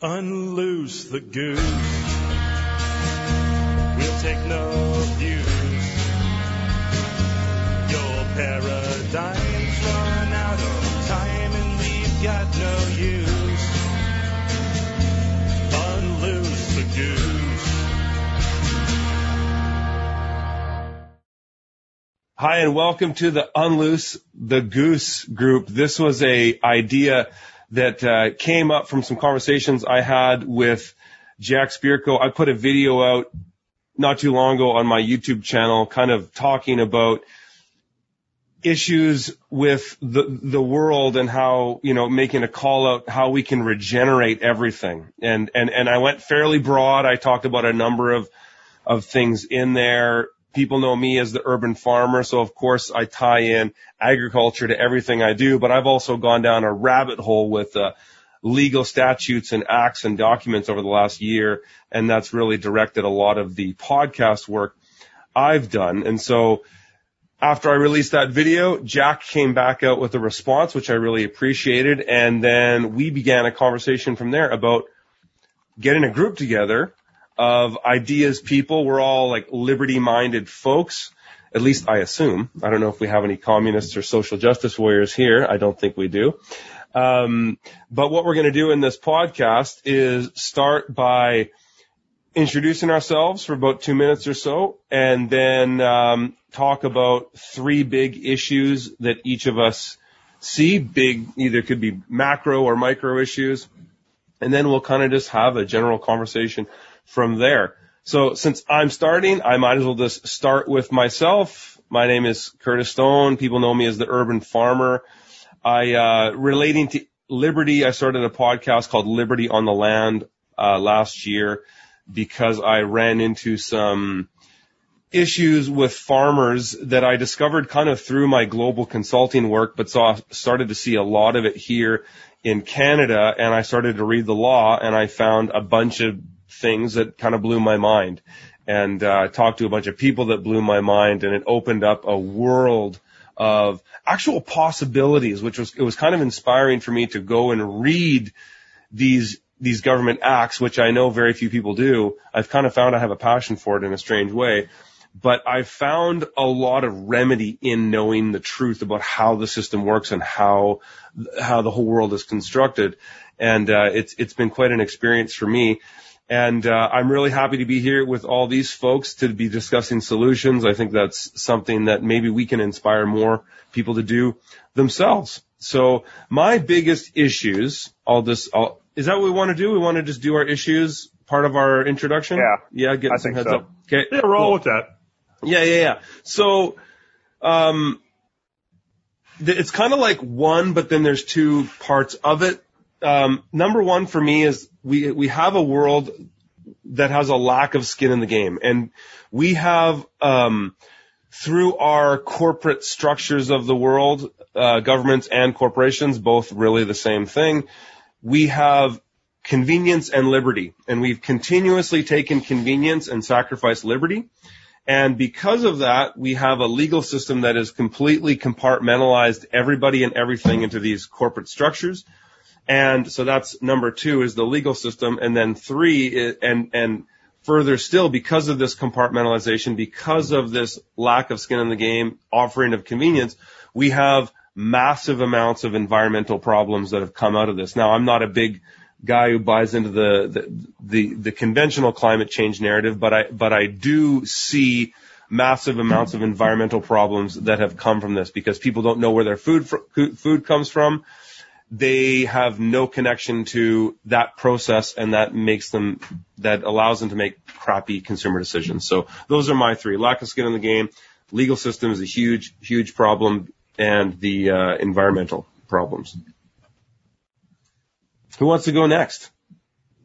Unloose the goose. We'll take no abuse. Your paradigm's run out of time and we've got no use. Unloose the goose. Hi, and welcome to the Unloose the Goose group. This was a idea that uh, came up from some conversations I had with Jack Spirko. I put a video out not too long ago on my YouTube channel, kind of talking about issues with the the world and how you know making a call out how we can regenerate everything. And and and I went fairly broad. I talked about a number of of things in there people know me as the urban farmer, so of course I tie in agriculture to everything I do, but I've also gone down a rabbit hole with uh, legal statutes and acts and documents over the last year, and that's really directed a lot of the podcast work I've done. And so after I released that video, Jack came back out with a response, which I really appreciated, and then we began a conversation from there about getting a group together of ideas people. We're all like liberty minded folks. At least I assume. I don't know if we have any communists or social justice warriors here. I don't think we do. Um, but what we're going to do in this podcast is start by introducing ourselves for about two minutes or so, and then um, talk about three big issues that each of us see. Big, either could be macro or micro issues, and then we'll kind of just have a general conversation from there. So since I'm starting, I might as well just start with myself. My name is Curtis Stone. People know me as the urban farmer. I, uh, relating to liberty, I started a podcast called Liberty on the Land, uh, last year because I ran into some issues with farmers that I discovered kind of through my global consulting work, but saw, started to see a lot of it here in Canada. And I started to read the law and I found a bunch of things that kind of blew my mind and uh, talked to a bunch of people that blew my mind and it opened up a world of actual possibilities, which was, it was kind of inspiring for me to go and read these, these government acts, which I know very few people do. I've kind of found I have a passion for it in a strange way, but I've found a lot of remedy in knowing the truth about how the system works and how, how the whole world is constructed. And, uh, it's, it's been quite an experience for me. And uh, I'm really happy to be here with all these folks to be discussing solutions. I think that's something that maybe we can inspire more people to do themselves. So my biggest issues, I'll just, I'll, is that what we want to do? We want to just do our issues part of our introduction? Yeah. Yeah, get I some think heads so. up. Okay. Yeah, roll cool. with that. Yeah, yeah, yeah. So, um, th- it's kind of like one, but then there's two parts of it. Um, number one for me is we, we have a world that has a lack of skin in the game and we have, um, through our corporate structures of the world, uh, governments and corporations, both really the same thing. We have convenience and liberty and we've continuously taken convenience and sacrificed liberty. And because of that, we have a legal system that has completely compartmentalized everybody and everything into these corporate structures. And so that's number two is the legal system. And then three, i- and, and further still, because of this compartmentalization, because of this lack of skin in the game, offering of convenience, we have massive amounts of environmental problems that have come out of this. Now, I'm not a big guy who buys into the, the, the, the conventional climate change narrative, but I, but I do see massive amounts of environmental problems that have come from this because people don't know where their food, fr- food comes from they have no connection to that process and that makes them, that allows them to make crappy consumer decisions. So those are my three. Lack of skin in the game, legal system is a huge, huge problem, and the uh, environmental problems. Who wants to go next?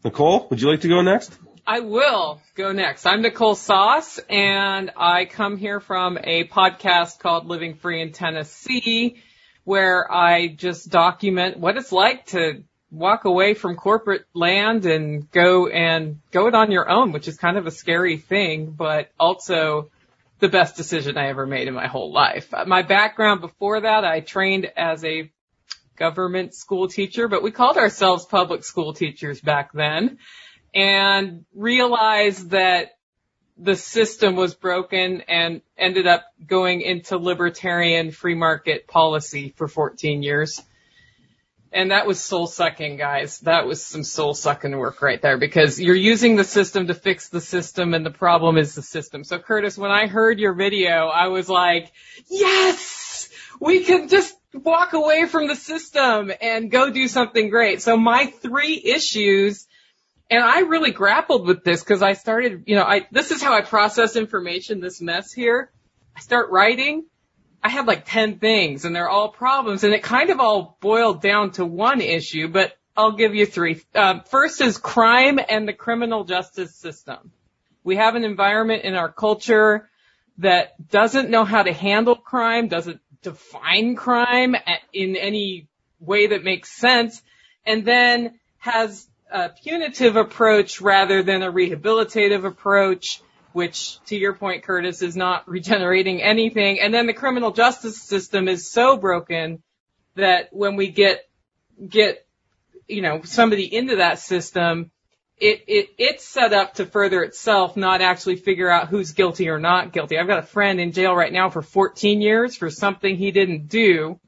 Nicole, would you like to go next? I will go next. I'm Nicole Sauce and I come here from a podcast called Living Free in Tennessee where I just document what it's like to walk away from corporate land and go and go it on your own, which is kind of a scary thing, but also the best decision I ever made in my whole life. My background before that, I trained as a government school teacher, but we called ourselves public school teachers back then and realized that the system was broken and ended up going into libertarian free market policy for 14 years. And that was soul sucking, guys. That was some soul sucking work right there because you're using the system to fix the system and the problem is the system. So Curtis, when I heard your video, I was like, yes, we can just walk away from the system and go do something great. So my three issues and I really grappled with this because I started, you know, I, this is how I process information, this mess here. I start writing. I have like 10 things and they're all problems and it kind of all boiled down to one issue, but I'll give you three. Uh, first is crime and the criminal justice system. We have an environment in our culture that doesn't know how to handle crime, doesn't define crime in any way that makes sense, and then has a punitive approach rather than a rehabilitative approach, which to your point, Curtis, is not regenerating anything. And then the criminal justice system is so broken that when we get, get, you know, somebody into that system, it, it, it's set up to further itself, not actually figure out who's guilty or not guilty. I've got a friend in jail right now for 14 years for something he didn't do.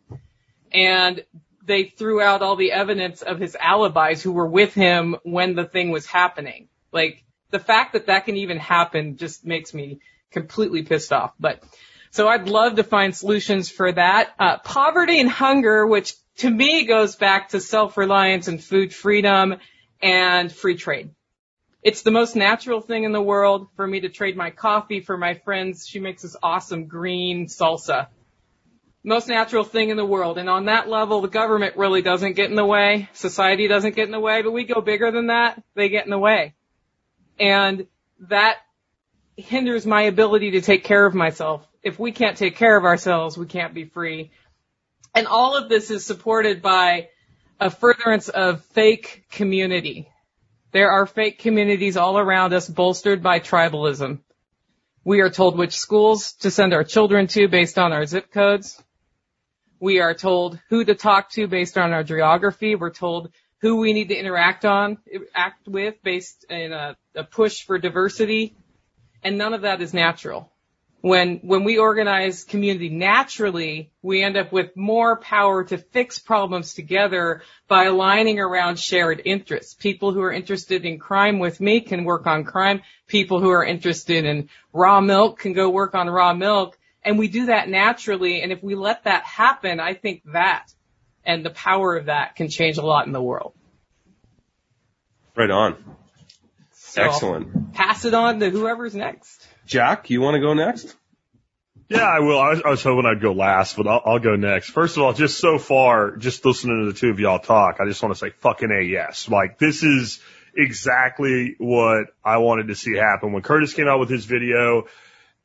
And they threw out all the evidence of his alibis who were with him when the thing was happening. Like the fact that that can even happen just makes me completely pissed off. But so I'd love to find solutions for that. Uh, poverty and hunger, which to me goes back to self-reliance and food freedom and free trade. It's the most natural thing in the world for me to trade my coffee for my friends. She makes this awesome green salsa most natural thing in the world. And on that level, the government really doesn't get in the way. Society doesn't get in the way, but we go bigger than that. They get in the way. And that hinders my ability to take care of myself. If we can't take care of ourselves, we can't be free. And all of this is supported by a furtherance of fake community. There are fake communities all around us bolstered by tribalism. We are told which schools to send our children to based on our zip codes. We are told who to talk to based on our geography. We're told who we need to interact on, act with based in a, a push for diversity. And none of that is natural. When, when we organize community naturally, we end up with more power to fix problems together by aligning around shared interests. People who are interested in crime with me can work on crime. People who are interested in raw milk can go work on raw milk and we do that naturally. And if we let that happen, I think that and the power of that can change a lot in the world. Right on. So Excellent. Pass it on to whoever's next. Jack, you want to go next? Yeah, I will. I was, I was hoping I'd go last, but I'll, I'll go next. First of all, just so far, just listening to the two of y'all talk, I just want to say fucking a yes. Like this is exactly what I wanted to see happen. When Curtis came out with his video,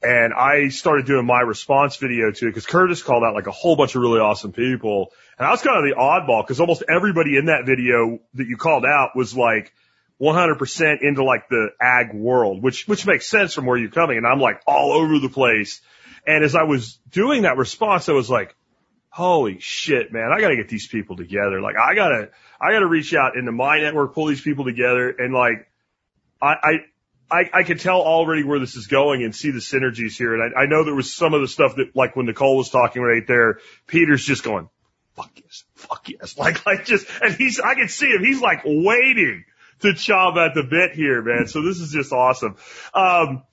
and I started doing my response video to it because Curtis called out like a whole bunch of really awesome people. And I was kind of the oddball because almost everybody in that video that you called out was like 100% into like the ag world, which, which makes sense from where you're coming. And I'm like all over the place. And as I was doing that response, I was like, holy shit, man, I gotta get these people together. Like I gotta, I gotta reach out into my network, pull these people together and like, I, I, I, can tell already where this is going and see the synergies here. And I, I know there was some of the stuff that, like when Nicole was talking right there, Peter's just going, fuck yes, fuck yes. Like, like just, and he's, I can see him. He's like waiting to chomp at the bit here, man. So this is just awesome. Um,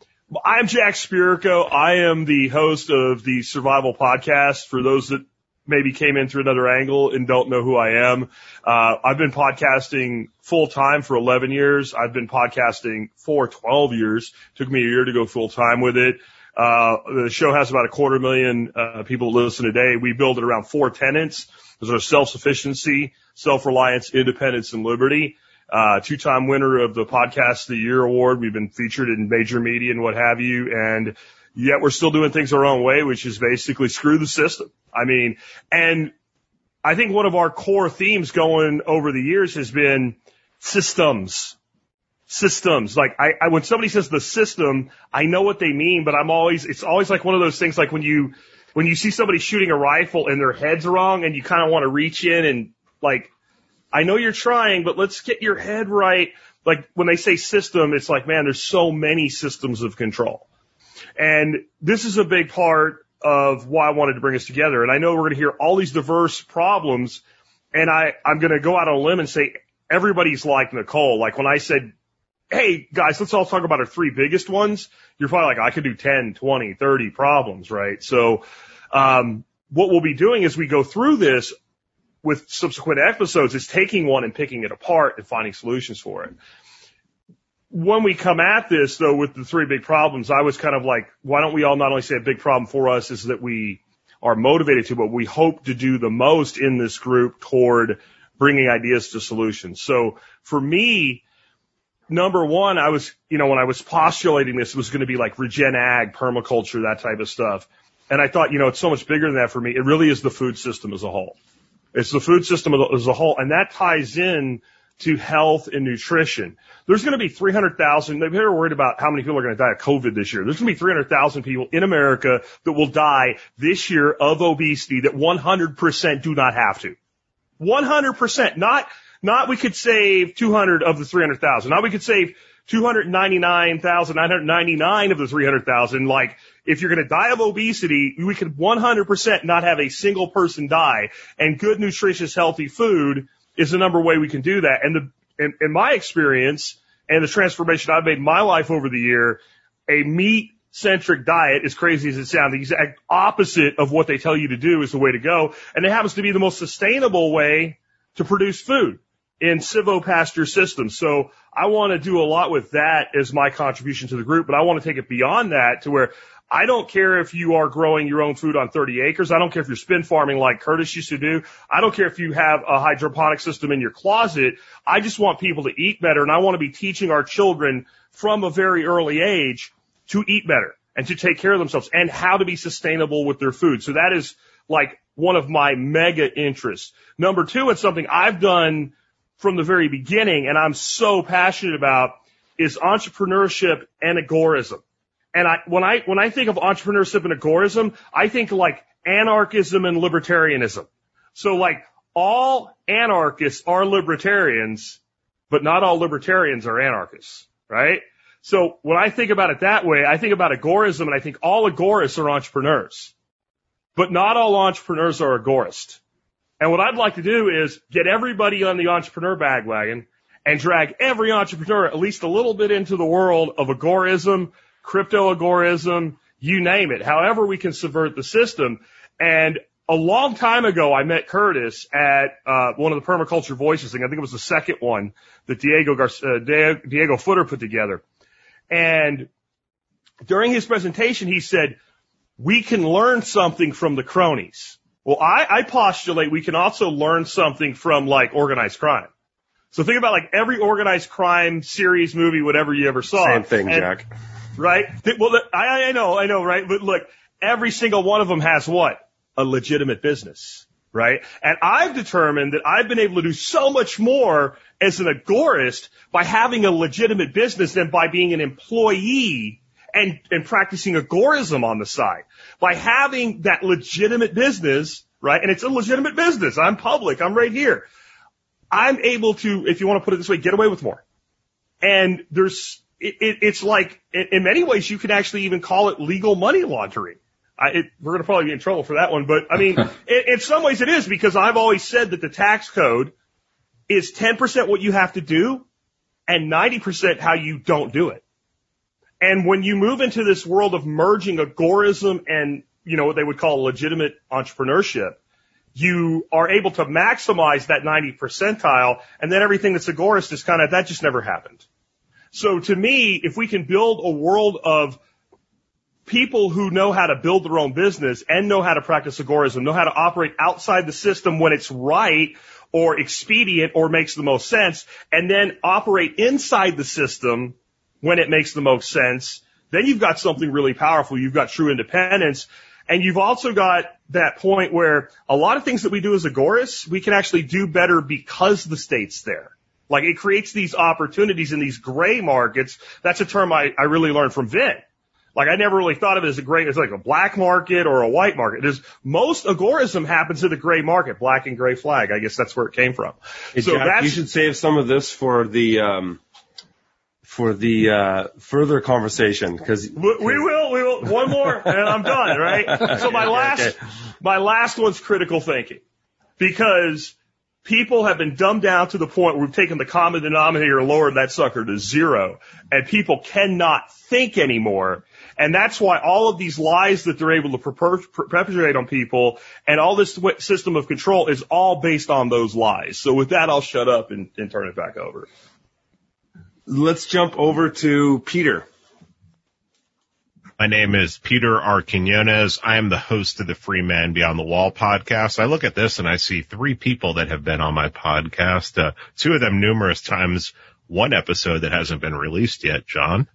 I'm Jack Spirko. I am the host of the Survival Podcast. For those that maybe came in through another angle and don't know who I am. Uh, I've been podcasting full time for 11 years. I've been podcasting for 12 years. Took me a year to go full time with it. Uh, the show has about a quarter million uh, people listen today. We build it around four tenants. Those are self-sufficiency, self-reliance, independence, and liberty. Uh, two-time winner of the Podcast of the Year award. We've been featured in major media and what have you. And yet we're still doing things our own way, which is basically screw the system. I mean, and I think one of our core themes going over the years has been systems. Systems. Like I, I, when somebody says the system, I know what they mean, but I'm always, it's always like one of those things like when you, when you see somebody shooting a rifle and their head's wrong and you kind of want to reach in and like, I know you're trying, but let's get your head right. Like when they say system, it's like, man, there's so many systems of control. And this is a big part of why I wanted to bring us together. And I know we're going to hear all these diverse problems and I, I'm going to go out on a limb and say everybody's like Nicole. Like when I said, Hey guys, let's all talk about our three biggest ones. You're probably like, I could do 10, 20, 30 problems, right? So, um, what we'll be doing as we go through this with subsequent episodes is taking one and picking it apart and finding solutions for it. When we come at this though with the three big problems, I was kind of like, why don't we all not only say a big problem for us is that we are motivated to, but we hope to do the most in this group toward bringing ideas to solutions. So for me, number one, I was, you know, when I was postulating this, it was going to be like regen ag, permaculture, that type of stuff. And I thought, you know, it's so much bigger than that for me. It really is the food system as a whole. It's the food system as a whole. And that ties in to health and nutrition. There's going to be 300,000. They're worried about how many people are going to die of COVID this year. There's going to be 300,000 people in America that will die this year of obesity that 100% do not have to. 100%. Not, not we could save 200 of the 300,000. Not we could save 299,999 of the 300,000. Like, if you're going to die of obesity, we could 100% not have a single person die. And good, nutritious, healthy food is the number way we can do that. And the, in, in my experience and the transformation I've made in my life over the year, a meat centric diet, as crazy as it sounds, the exact opposite of what they tell you to do is the way to go. And it happens to be the most sustainable way to produce food in silvopasture systems. So I want to do a lot with that as my contribution to the group, but I want to take it beyond that to where I don't care if you are growing your own food on 30 acres. I don't care if you're spin farming like Curtis used to do. I don't care if you have a hydroponic system in your closet. I just want people to eat better and I want to be teaching our children from a very early age to eat better and to take care of themselves and how to be sustainable with their food. So that is like one of my mega interests. Number two, it's something I've done from the very beginning and I'm so passionate about is entrepreneurship and agorism. And I, when I, when I think of entrepreneurship and agorism, I think like anarchism and libertarianism. So like all anarchists are libertarians, but not all libertarians are anarchists, right? So when I think about it that way, I think about agorism and I think all agorists are entrepreneurs, but not all entrepreneurs are agorists. And what I'd like to do is get everybody on the entrepreneur bagwagon and drag every entrepreneur at least a little bit into the world of agorism, crypto agorism, you name it, however we can subvert the system. And a long time ago, I met Curtis at uh, one of the permaculture voices thing. I think it was the second one that Diego uh, Diego Footer put together. And during his presentation, he said, "We can learn something from the cronies." Well, I, I postulate we can also learn something from like organized crime. So think about like every organized crime series, movie, whatever you ever saw. Same thing, and, Jack. Right? Well, I, I know, I know, right? But look, every single one of them has what? A legitimate business, right? And I've determined that I've been able to do so much more as an agorist by having a legitimate business than by being an employee and, and practicing agorism on the side by having that legitimate business, right? And it's a legitimate business. I'm public. I'm right here. I'm able to, if you want to put it this way, get away with more. And there's, it, it, it's like, in, in many ways, you could actually even call it legal money laundering. I, it, we're going to probably be in trouble for that one, but I mean, in, in some ways it is because I've always said that the tax code is 10% what you have to do and 90% how you don't do it. And when you move into this world of merging agorism and, you know, what they would call legitimate entrepreneurship, you are able to maximize that 90 percentile and then everything that's agorist is kind of, that just never happened. So to me, if we can build a world of people who know how to build their own business and know how to practice agorism, know how to operate outside the system when it's right or expedient or makes the most sense, and then operate inside the system when it makes the most sense, then you've got something really powerful. You've got true independence. And you've also got that point where a lot of things that we do as agorists, we can actually do better because the state's there. Like it creates these opportunities in these gray markets. That's a term I, I really learned from Vin. Like I never really thought of it as a gray, it's like a black market or a white market. There's most agorism happens in the gray market, black and gray flag. I guess that's where it came from. Hey, so Jack, you should save some of this for the um, for the uh, further conversation because we, we will, we will. One more, and I'm done. Right. So my Okay, last, okay. my last one's critical thinking, because people have been dumbed down to the point where we've taken the common denominator and lowered that sucker to zero, and people cannot think anymore. And that's why all of these lies that they're able to perpetrate on people and all this system of control is all based on those lies. So with that, I'll shut up and, and turn it back over. let's jump over to Peter. My name is Peter R. I am the host of the Free Man Beyond the Wall podcast. I look at this and I see three people that have been on my podcast, uh, two of them numerous times, one episode that hasn't been released yet, John.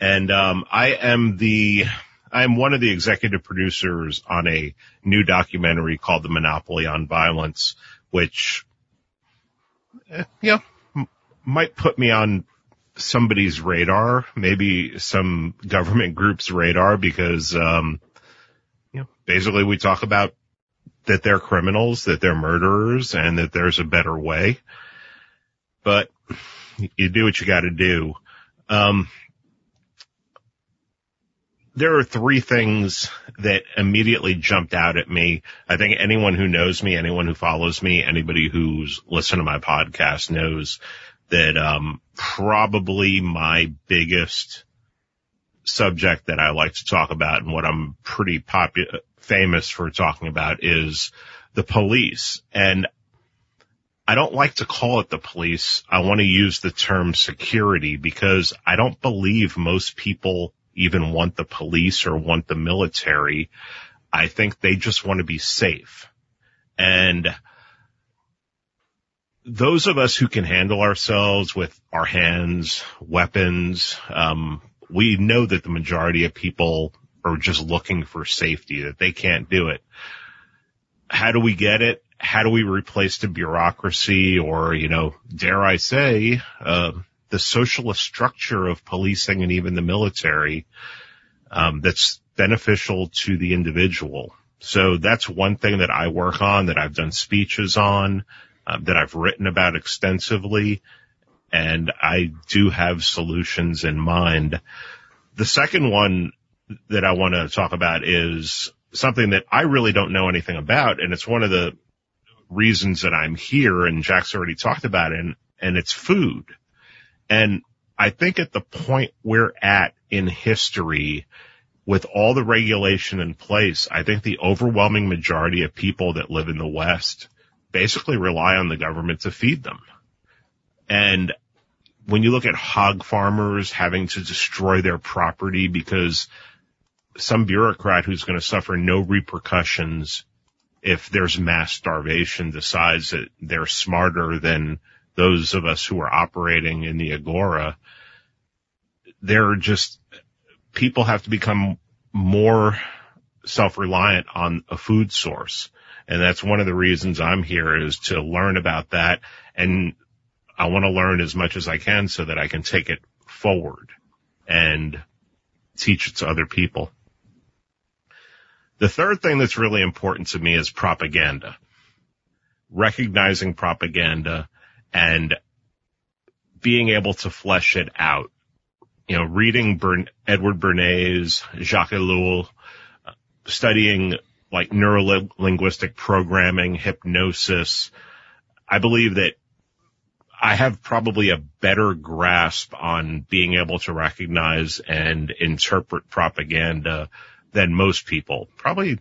And, um, I am the, I am one of the executive producers on a new documentary called The Monopoly on Violence, which, eh, yeah, m- might put me on somebody's radar, maybe some government group's radar because, um, you know, basically we talk about that they're criminals, that they're murderers and that there's a better way. But you do what you got to do. Um, there are three things that immediately jumped out at me. I think anyone who knows me, anyone who follows me, anybody who's listened to my podcast knows that um, probably my biggest subject that I like to talk about and what I'm pretty popular, famous for talking about is the police. And I don't like to call it the police. I want to use the term security because I don't believe most people even want the police or want the military. I think they just want to be safe. And those of us who can handle ourselves with our hands, weapons, um, we know that the majority of people are just looking for safety, that they can't do it. How do we get it? How do we replace the bureaucracy or, you know, dare I say, uh, the socialist structure of policing and even the military, um, that's beneficial to the individual. So that's one thing that I work on, that I've done speeches on, uh, that I've written about extensively, and I do have solutions in mind. The second one that I want to talk about is something that I really don't know anything about, and it's one of the reasons that I'm here, and Jack's already talked about it, and, and it's food. And I think at the point we're at in history, with all the regulation in place, I think the overwhelming majority of people that live in the West basically rely on the government to feed them. And when you look at hog farmers having to destroy their property because some bureaucrat who's going to suffer no repercussions if there's mass starvation decides that they're smarter than those of us who are operating in the agora, they're just, people have to become more self-reliant on a food source. And that's one of the reasons I'm here is to learn about that. And I want to learn as much as I can so that I can take it forward and teach it to other people. The third thing that's really important to me is propaganda. Recognizing propaganda and being able to flesh it out. You know, reading Edward Bernays, Jacques Ellul, uh, studying like neurolinguistic programming, hypnosis. I believe that I have probably a better grasp on being able to recognize and interpret propaganda than most people. Probably,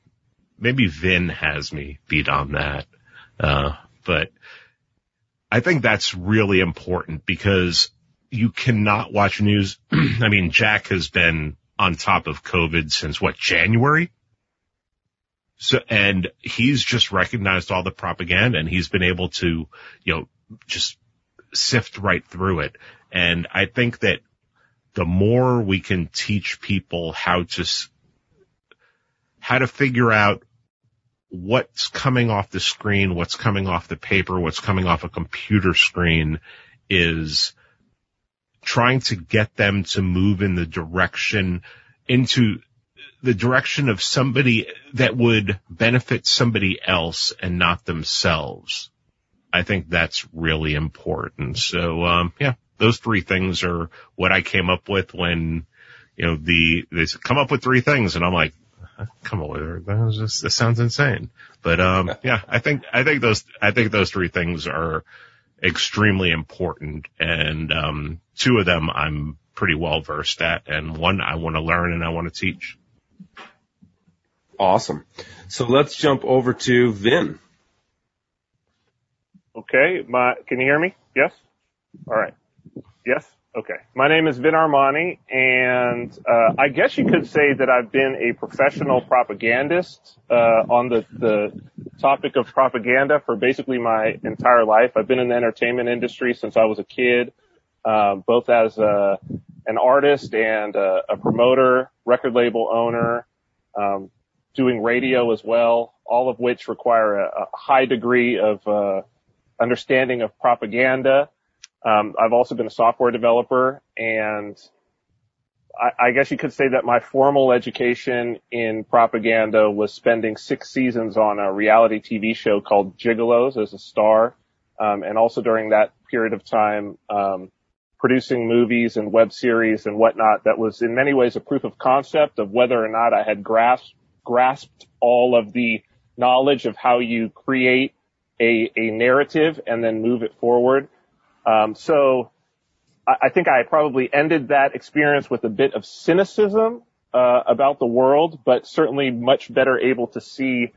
maybe Vin has me beat on that. Uh, but I think that's really important because you cannot watch news. I mean, Jack has been on top of COVID since what, January? So, and he's just recognized all the propaganda and he's been able to, you know, just sift right through it. And I think that the more we can teach people how to, how to figure out what's coming off the screen, what's coming off the paper, what's coming off a computer screen is trying to get them to move in the direction into the direction of somebody that would benefit somebody else and not themselves. I think that's really important. So, um, yeah, those three things are what I came up with when, you know, the, they come up with three things and I'm like, come on, that was just, that sounds insane. But, um, yeah, I think, I think those, I think those three things are extremely important. And, um, two of them I'm pretty well versed at and one I want to learn and I want to teach. Awesome. So let's jump over to Vin. Okay, my, can you hear me? Yes? All right. Yes? Okay. My name is Vin Armani, and uh, I guess you could say that I've been a professional propagandist uh, on the, the topic of propaganda for basically my entire life. I've been in the entertainment industry since I was a kid, uh, both as a, an artist and a, a promoter, record label owner, um, doing radio as well, all of which require a, a high degree of uh, understanding of propaganda. Um, I've also been a software developer, and I, I guess you could say that my formal education in propaganda was spending six seasons on a reality TV show called Gigolos as a star, um, and also during that period of time. Um, producing movies and web series and whatnot that was in many ways a proof of concept of whether or not I had grasped grasped all of the knowledge of how you create a, a narrative and then move it forward. Um, so I, I, think I probably ended that experience with a bit of cynicism uh, about the world, but certainly much better able to see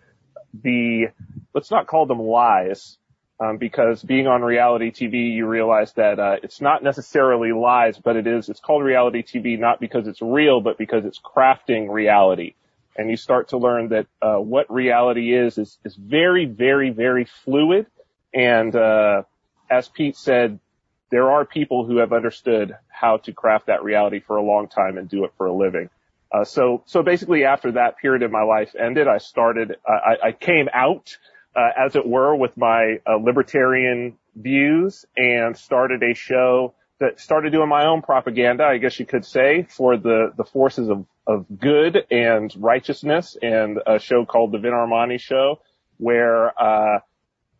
the let's not call them lies. Um, because being on reality TV, you realize that uh, it's not necessarily lies, but it is. It's called reality TV not because it's real, but because it's crafting reality and you start to learn that uh, what reality is is is very very very fluid. And uh, as Pete said there are people who have understood how to craft that reality for a long time and do it for a living. Uh, so so basically after that period of my life ended I started I, I came out uh, as it were with my uh, libertarian views and started a show that started doing my own propaganda, I guess you could say, for the, the forces of of good and righteousness and a show called the Vin Armani Show, where uh,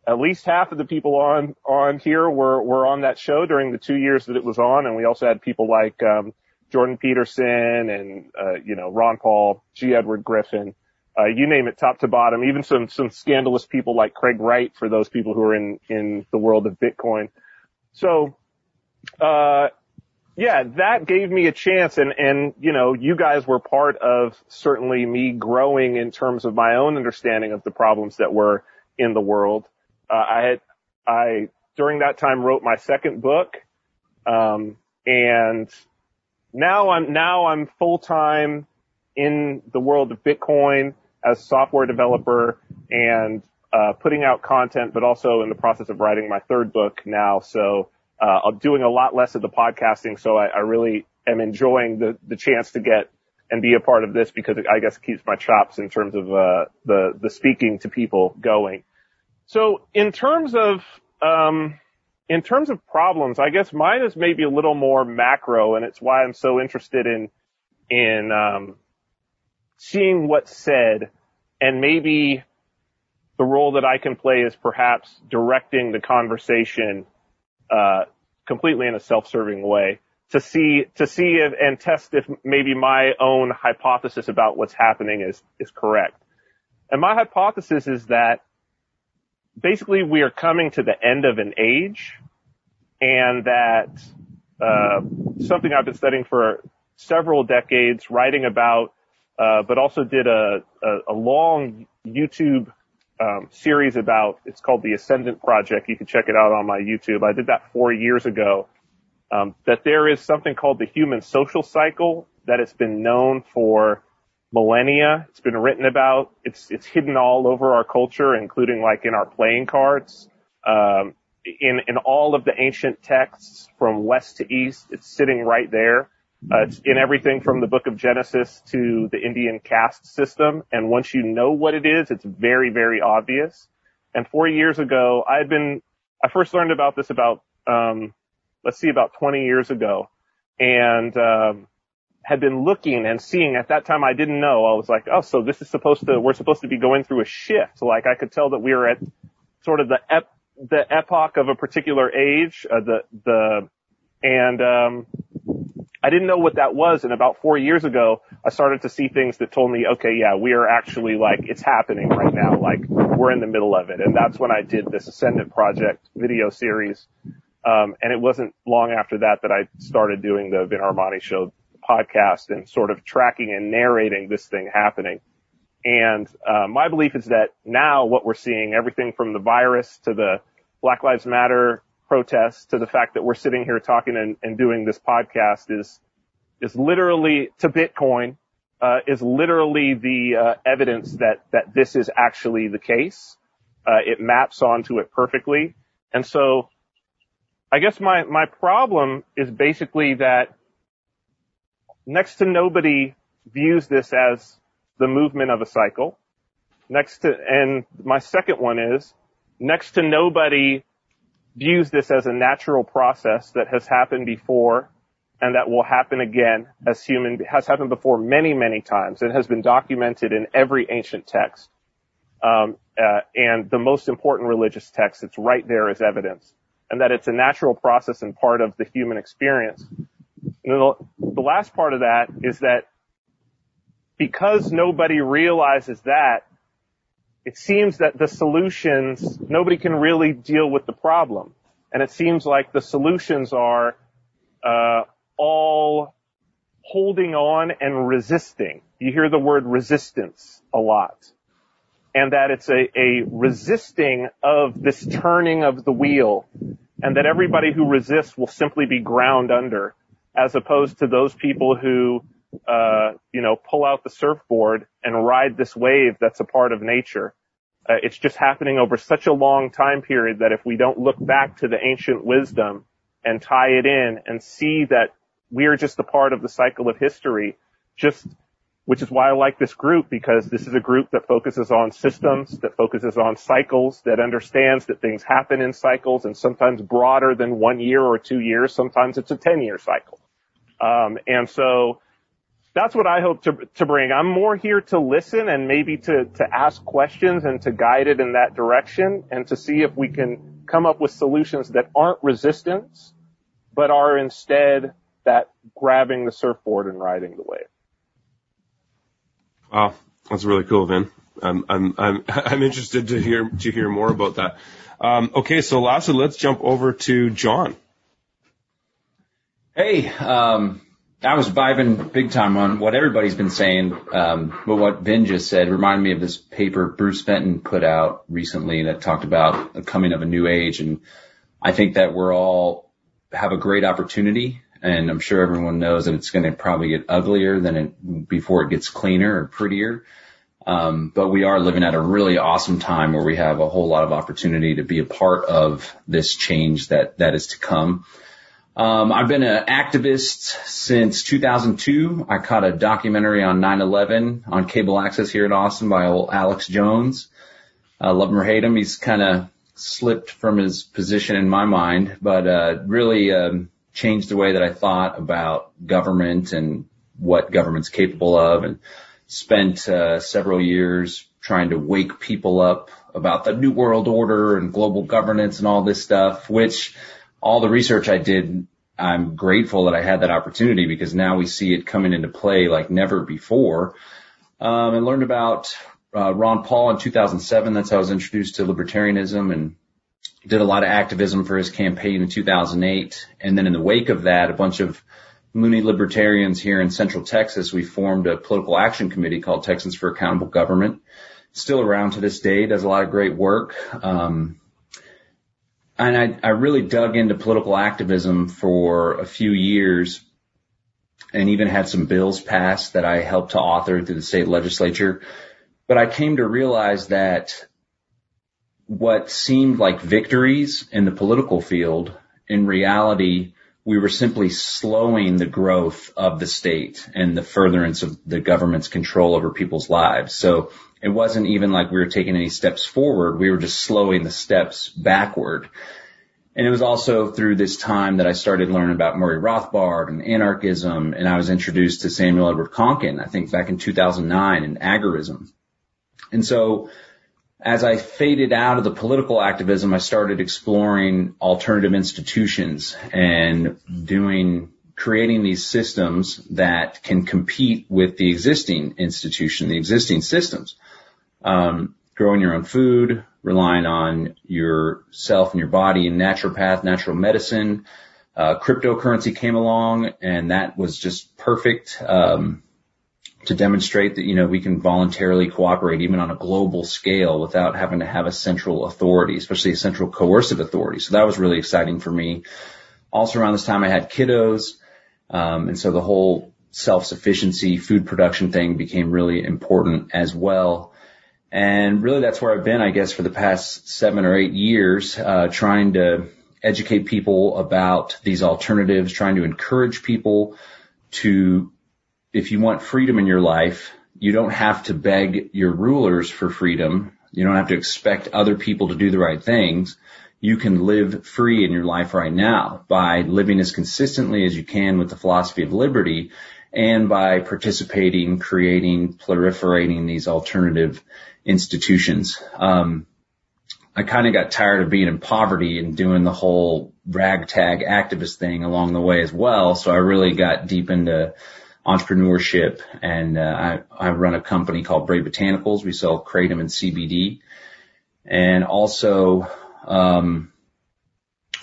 at least half of the people on on here were were on that show during the two years that it was on, and we also had people like um, Jordan Peterson and uh, you know Ron Paul, G. Edward Griffin. Uh, you name it, top to bottom, even some, some scandalous people like Craig Wright for those people who are in, in the world of Bitcoin. So, uh, yeah, that gave me a chance and, and, you know, you guys were part of certainly me growing in terms of my own understanding of the problems that were in the world. Uh, I had, I, during that time wrote my second book. Um, and now I'm, now I'm full time in the world of Bitcoin as software developer and, uh, putting out content, but also in the process of writing my third book now. So, uh, doing a lot less of the podcasting, so I, I really am enjoying the, the chance to get and be a part of this because I guess it keeps my chops in terms of uh, the the speaking to people going. So in terms of um, in terms of problems, I guess mine is maybe a little more macro, and it's why I'm so interested in in um, seeing what's said, and maybe the role that I can play is perhaps directing the conversation uh, completely in a self-serving way to see to see if, and test if maybe my own hypothesis about what's happening is is correct. And my hypothesis is that basically we are coming to the end of an age, and that uh, something I've been studying for several decades, writing about, uh, but also did a, a, a long YouTube um, series about. It's called the Ascendant Project. You can check it out on my YouTube. I did that four years ago. Um, that there is something called the human social cycle that has been known for millennia. It's been written about. It's it's hidden all over our culture, including like in our playing cards. Um, in in all of the ancient texts from west to east, it's sitting right there. Uh, it's in everything from the book of Genesis to the Indian caste system. And once you know what it is, it's very, very obvious. And four years ago, I had been, I first learned about this about, um, let's see, about 20 years ago and, um, had been looking and seeing at that time I didn't know. I was like, oh, so this is supposed to, we're supposed to be going through a shift. Like I could tell that we were at sort of the ep, the epoch of a particular age, uh, the, the, and, um, I didn't know what that was. And about four years ago, I started to see things that told me, okay, yeah, we are actually like, it's happening right now. Like we're in the middle of it. And that's when I did this Ascendant Project video series. Um, and it wasn't long after that that I started doing the Vin Armani show podcast and sort of tracking and narrating this thing happening. And uh, my belief is that now what we're seeing, everything from the virus to the Black Lives Matter protests to the fact that we're sitting here talking and, and doing this podcast is is literally to Bitcoin uh, is literally the uh, evidence that that this is actually the case. Uh, it maps onto it perfectly, and so I guess my my problem is basically that next to nobody views this as the movement of a cycle. Next to, and my second one is next to nobody views this as a natural process that has happened before and that will happen again as human, has happened before many, many times and has been documented in every ancient text. Um, uh, and the most important religious text, it's right there as evidence. And that it's a natural process and part of the human experience. The, the last part of that is that because nobody realizes that, it seems that the solutions, nobody can really deal with the problem. And it seems like the solutions are uh, all holding on and resisting. You hear the word resistance a lot. And that it's a, a resisting of this turning of the wheel and that everybody who resists will simply be ground under as opposed to those people who, uh, you know, pull out the surfboard and ride this wave that's a part of nature. Uh, it's just happening over such a long time period that if we don't look back to the ancient wisdom and tie it in and see that we are just a part of the cycle of history, just which is why I like this group because this is a group that focuses on systems, that focuses on cycles, that understands that things happen in cycles and sometimes broader than one year or two years. Sometimes it's a 10 year cycle. Um, and so that's what I hope to, to bring. I'm more here to listen and maybe to, to ask questions and to guide it in that direction and to see if we can come up with solutions that aren't resistance, but are instead that grabbing the surfboard and riding the wave. Wow, that's really cool, Vin. I'm I'm I'm I'm interested to hear to hear more about that. Um, okay, so lastly, let's jump over to John. Hey, um, I was vibing big time on what everybody's been saying, um, but what Ben just said reminded me of this paper Bruce Fenton put out recently that talked about the coming of a new age, and I think that we're all have a great opportunity, and I'm sure everyone knows that it's going to probably get uglier than it before it gets cleaner or prettier. Um, but we are living at a really awesome time where we have a whole lot of opportunity to be a part of this change that that is to come. Um, I've been an activist since 2002. I caught a documentary on 9/11 on cable access here in Austin by old Alex Jones. I love him or hate him, he's kind of slipped from his position in my mind, but uh, really um, changed the way that I thought about government and what government's capable of, and spent uh, several years trying to wake people up about the new world order and global governance and all this stuff, which all the research I did, I'm grateful that I had that opportunity because now we see it coming into play like never before. Um, and learned about uh, Ron Paul in 2007. That's how I was introduced to libertarianism and did a lot of activism for his campaign in 2008. And then in the wake of that, a bunch of loony libertarians here in central Texas, we formed a political action committee called Texans for Accountable Government. Still around to this day, does a lot of great work. Um, and I, I really dug into political activism for a few years and even had some bills passed that I helped to author through the state legislature. But I came to realize that what seemed like victories in the political field, in reality, we were simply slowing the growth of the state and the furtherance of the government's control over people's lives. So it wasn't even like we were taking any steps forward. We were just slowing the steps backward. And it was also through this time that I started learning about Murray Rothbard and anarchism, and I was introduced to Samuel Edward Konkin, I think back in 2009, and agorism. And so as I faded out of the political activism, I started exploring alternative institutions and doing, creating these systems that can compete with the existing institution, the existing systems. Um, growing your own food, relying on yourself and your body and naturopath, natural medicine. Uh, cryptocurrency came along and that was just perfect. Um, to demonstrate that, you know, we can voluntarily cooperate even on a global scale without having to have a central authority, especially a central coercive authority. So that was really exciting for me. Also around this time I had kiddos. Um, and so the whole self-sufficiency food production thing became really important as well. And really that's where I've been, I guess, for the past seven or eight years, uh, trying to educate people about these alternatives, trying to encourage people to if you want freedom in your life, you don't have to beg your rulers for freedom. You don't have to expect other people to do the right things. You can live free in your life right now by living as consistently as you can with the philosophy of liberty and by participating, creating, proliferating these alternative institutions. Um, I kind of got tired of being in poverty and doing the whole ragtag activist thing along the way as well. So I really got deep into entrepreneurship. And uh, I, I run a company called Brave Botanicals. We sell kratom and CBD. And also, um,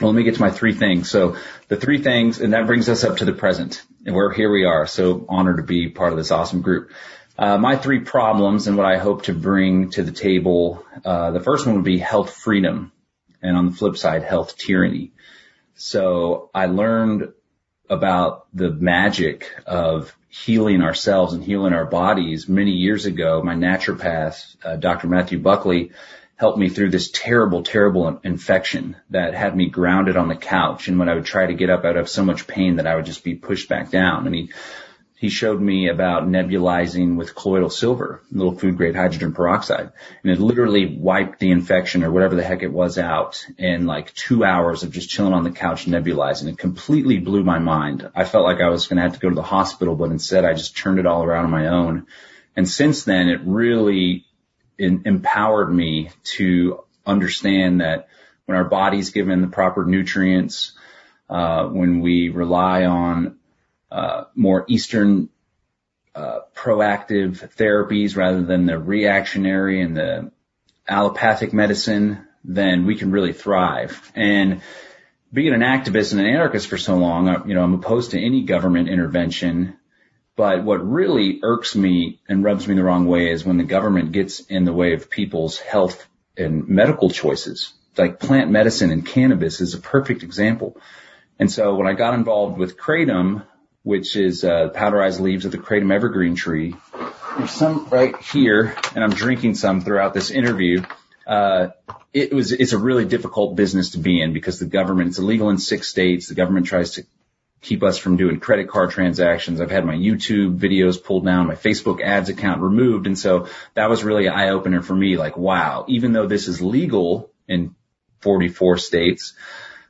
well, let me get to my three things. So the three things, and that brings us up to the present. And we're here we are. So honored to be part of this awesome group. Uh, my three problems and what I hope to bring to the table. Uh, the first one would be health freedom, and on the flip side, health tyranny. So I learned about the magic of healing ourselves and healing our bodies many years ago. My naturopath, uh, Dr. Matthew Buckley, helped me through this terrible, terrible infection that had me grounded on the couch. And when I would try to get up, I'd have so much pain that I would just be pushed back down. And he he showed me about nebulizing with colloidal silver, little food grade hydrogen peroxide. And it literally wiped the infection or whatever the heck it was out in like two hours of just chilling on the couch nebulizing. It completely blew my mind. I felt like I was going to have to go to the hospital, but instead I just turned it all around on my own. And since then it really empowered me to understand that when our body's given the proper nutrients, uh, when we rely on uh, more Eastern uh, proactive therapies rather than the reactionary and the allopathic medicine, then we can really thrive. And being an activist and an anarchist for so long, uh, you know, I'm opposed to any government intervention. But what really irks me and rubs me the wrong way is when the government gets in the way of people's health and medical choices. Like plant medicine and cannabis is a perfect example. And so when I got involved with Kratom, which is uh, powderized leaves of the kratom evergreen tree. There's some right here, and I'm drinking some throughout this interview. Uh, it was it's a really difficult business to be in because the government it's illegal in six states. The government tries to keep us from doing credit card transactions. I've had my YouTube videos pulled down, my Facebook ads account removed, and so that was really eye opener for me. Like, wow, even though this is legal in 44 states,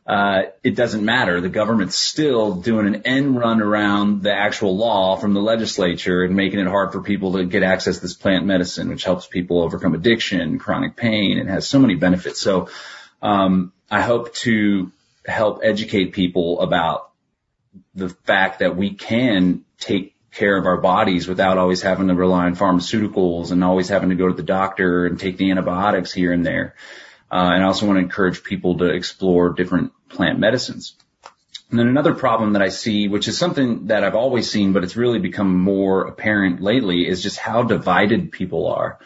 uh, it doesn't matter. The government's still doing an end run around the actual law from the legislature and making it hard for people to get access to this plant medicine, which helps people overcome addiction, chronic pain, and has so many benefits. So, um, I hope to help educate people about the fact that we can take care of our bodies without always having to rely on pharmaceuticals and always having to go to the doctor and take the antibiotics here and there. Uh, and I also want to encourage people to explore different plant medicines. And then another problem that I see, which is something that I've always seen, but it's really become more apparent lately, is just how divided people are.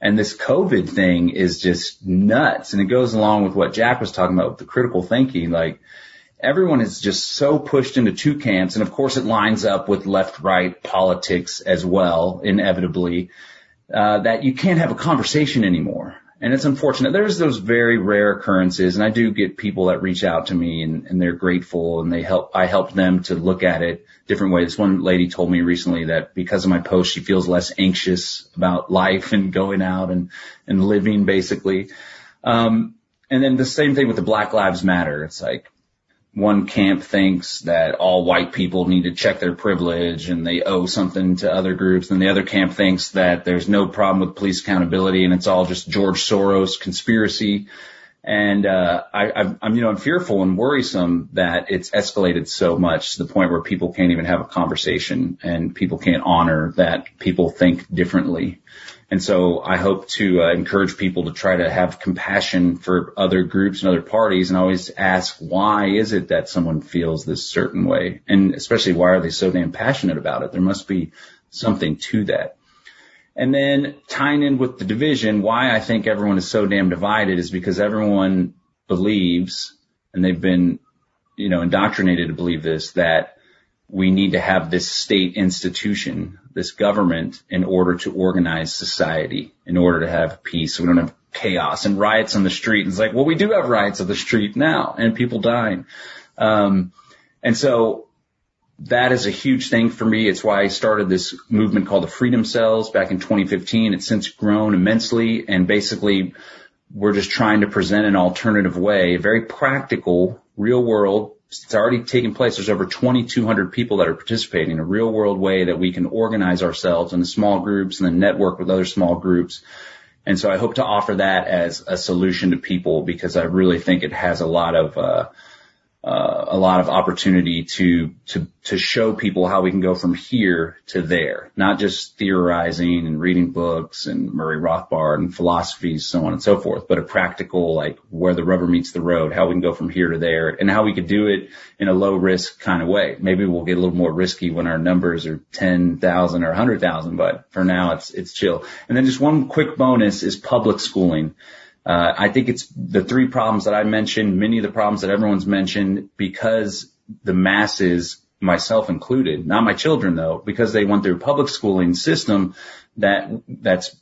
And this COVID thing is just nuts. And it goes along with what Jack was talking about with the critical thinking. Like everyone is just so pushed into two camps. And of course it lines up with left right politics as well, inevitably, uh, that you can't have a conversation anymore. And it's unfortunate. There's those very rare occurrences and I do get people that reach out to me and, and they're grateful and they help, I help them to look at it different ways. One lady told me recently that because of my post, she feels less anxious about life and going out and, and living basically. Um, and then the same thing with the Black Lives Matter. It's like one camp thinks that all white people need to check their privilege and they owe something to other groups. And the other camp thinks that there's no problem with police accountability and it's all just George Soros conspiracy. And, uh, I, I'm, you know, I'm fearful and worrisome that it's escalated so much to the point where people can't even have a conversation and people can't honor that people think differently. And so I hope to uh, encourage people to try to have compassion for other groups and other parties and always ask, why is it that someone feels this certain way? And especially why are they so damn passionate about it? There must be something to that. And then tying in with the division, why I think everyone is so damn divided is because everyone believes, and they've been, you know, indoctrinated to believe this, that we need to have this state institution, this government in order to organize society, in order to have peace. So we don't have chaos and riots on the street. And it's like, well, we do have riots on the street now and people dying. Um, and so that is a huge thing for me. It's why I started this movement called the Freedom Cells back in 2015. It's since grown immensely and basically we're just trying to present an alternative way, very practical, real world it's already taken place. There's over 2,200 people that are participating in a real world way that we can organize ourselves into small groups and then network with other small groups. And so I hope to offer that as a solution to people because I really think it has a lot of, uh, uh, Uh, a lot of opportunity to to to show people how we can go from here to there, not just theorizing and reading books and Murray Rothbard and philosophies, so on and so forth, but a practical like where the rubber meets the road, how we can go from here to there, and how we could do it in a low risk kind of way. Maybe we'll get a little more risky when our numbers are ten thousand or a hundred thousand, but for now it's it's chill. And then just one quick bonus is public schooling. Uh, I think it's the three problems that I mentioned, many of the problems that everyone's mentioned, because the masses, myself included, not my children though, because they went through public schooling system that that's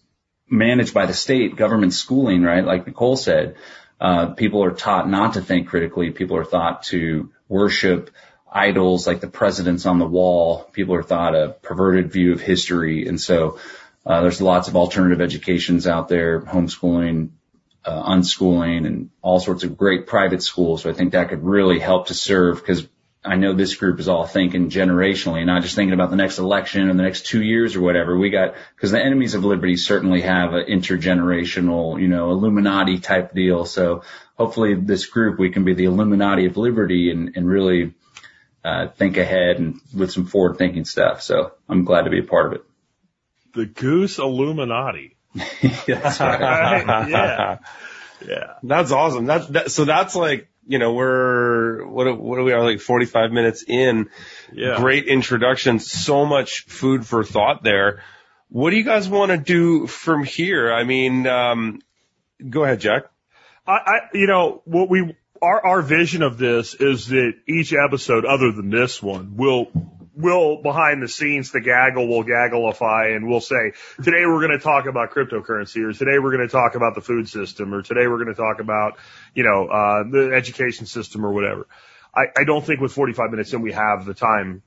managed by the state, government schooling, right? Like Nicole said, uh, people are taught not to think critically. People are taught to worship idols like the presidents on the wall. People are taught a perverted view of history. And so, uh, there's lots of alternative educations out there, homeschooling, unschooling and all sorts of great private schools. So I think that could really help to serve because I know this group is all thinking generationally, not just thinking about the next election or the next two years or whatever. We got, cause the enemies of liberty certainly have an intergenerational, you know, Illuminati type deal. So hopefully this group, we can be the Illuminati of liberty and, and really, uh, think ahead and with some forward thinking stuff. So I'm glad to be a part of it. The Goose Illuminati. that's right. yeah. Yeah. That's awesome. That's that, so that's like, you know, we're, what, what are we are like 45 minutes in. Yeah. Great introduction. So much food for thought there. What do you guys want to do from here? I mean, um, go ahead, Jack. I, I, you know, what we, our, our vision of this is that each episode, other than this one, will we'll behind the scenes, the gaggle will gagglify and we'll say, today we're going to talk about cryptocurrency or today we're going to talk about the food system or today we're going to talk about, you know, uh, the education system or whatever. I, I don't think with 45 minutes in we have the time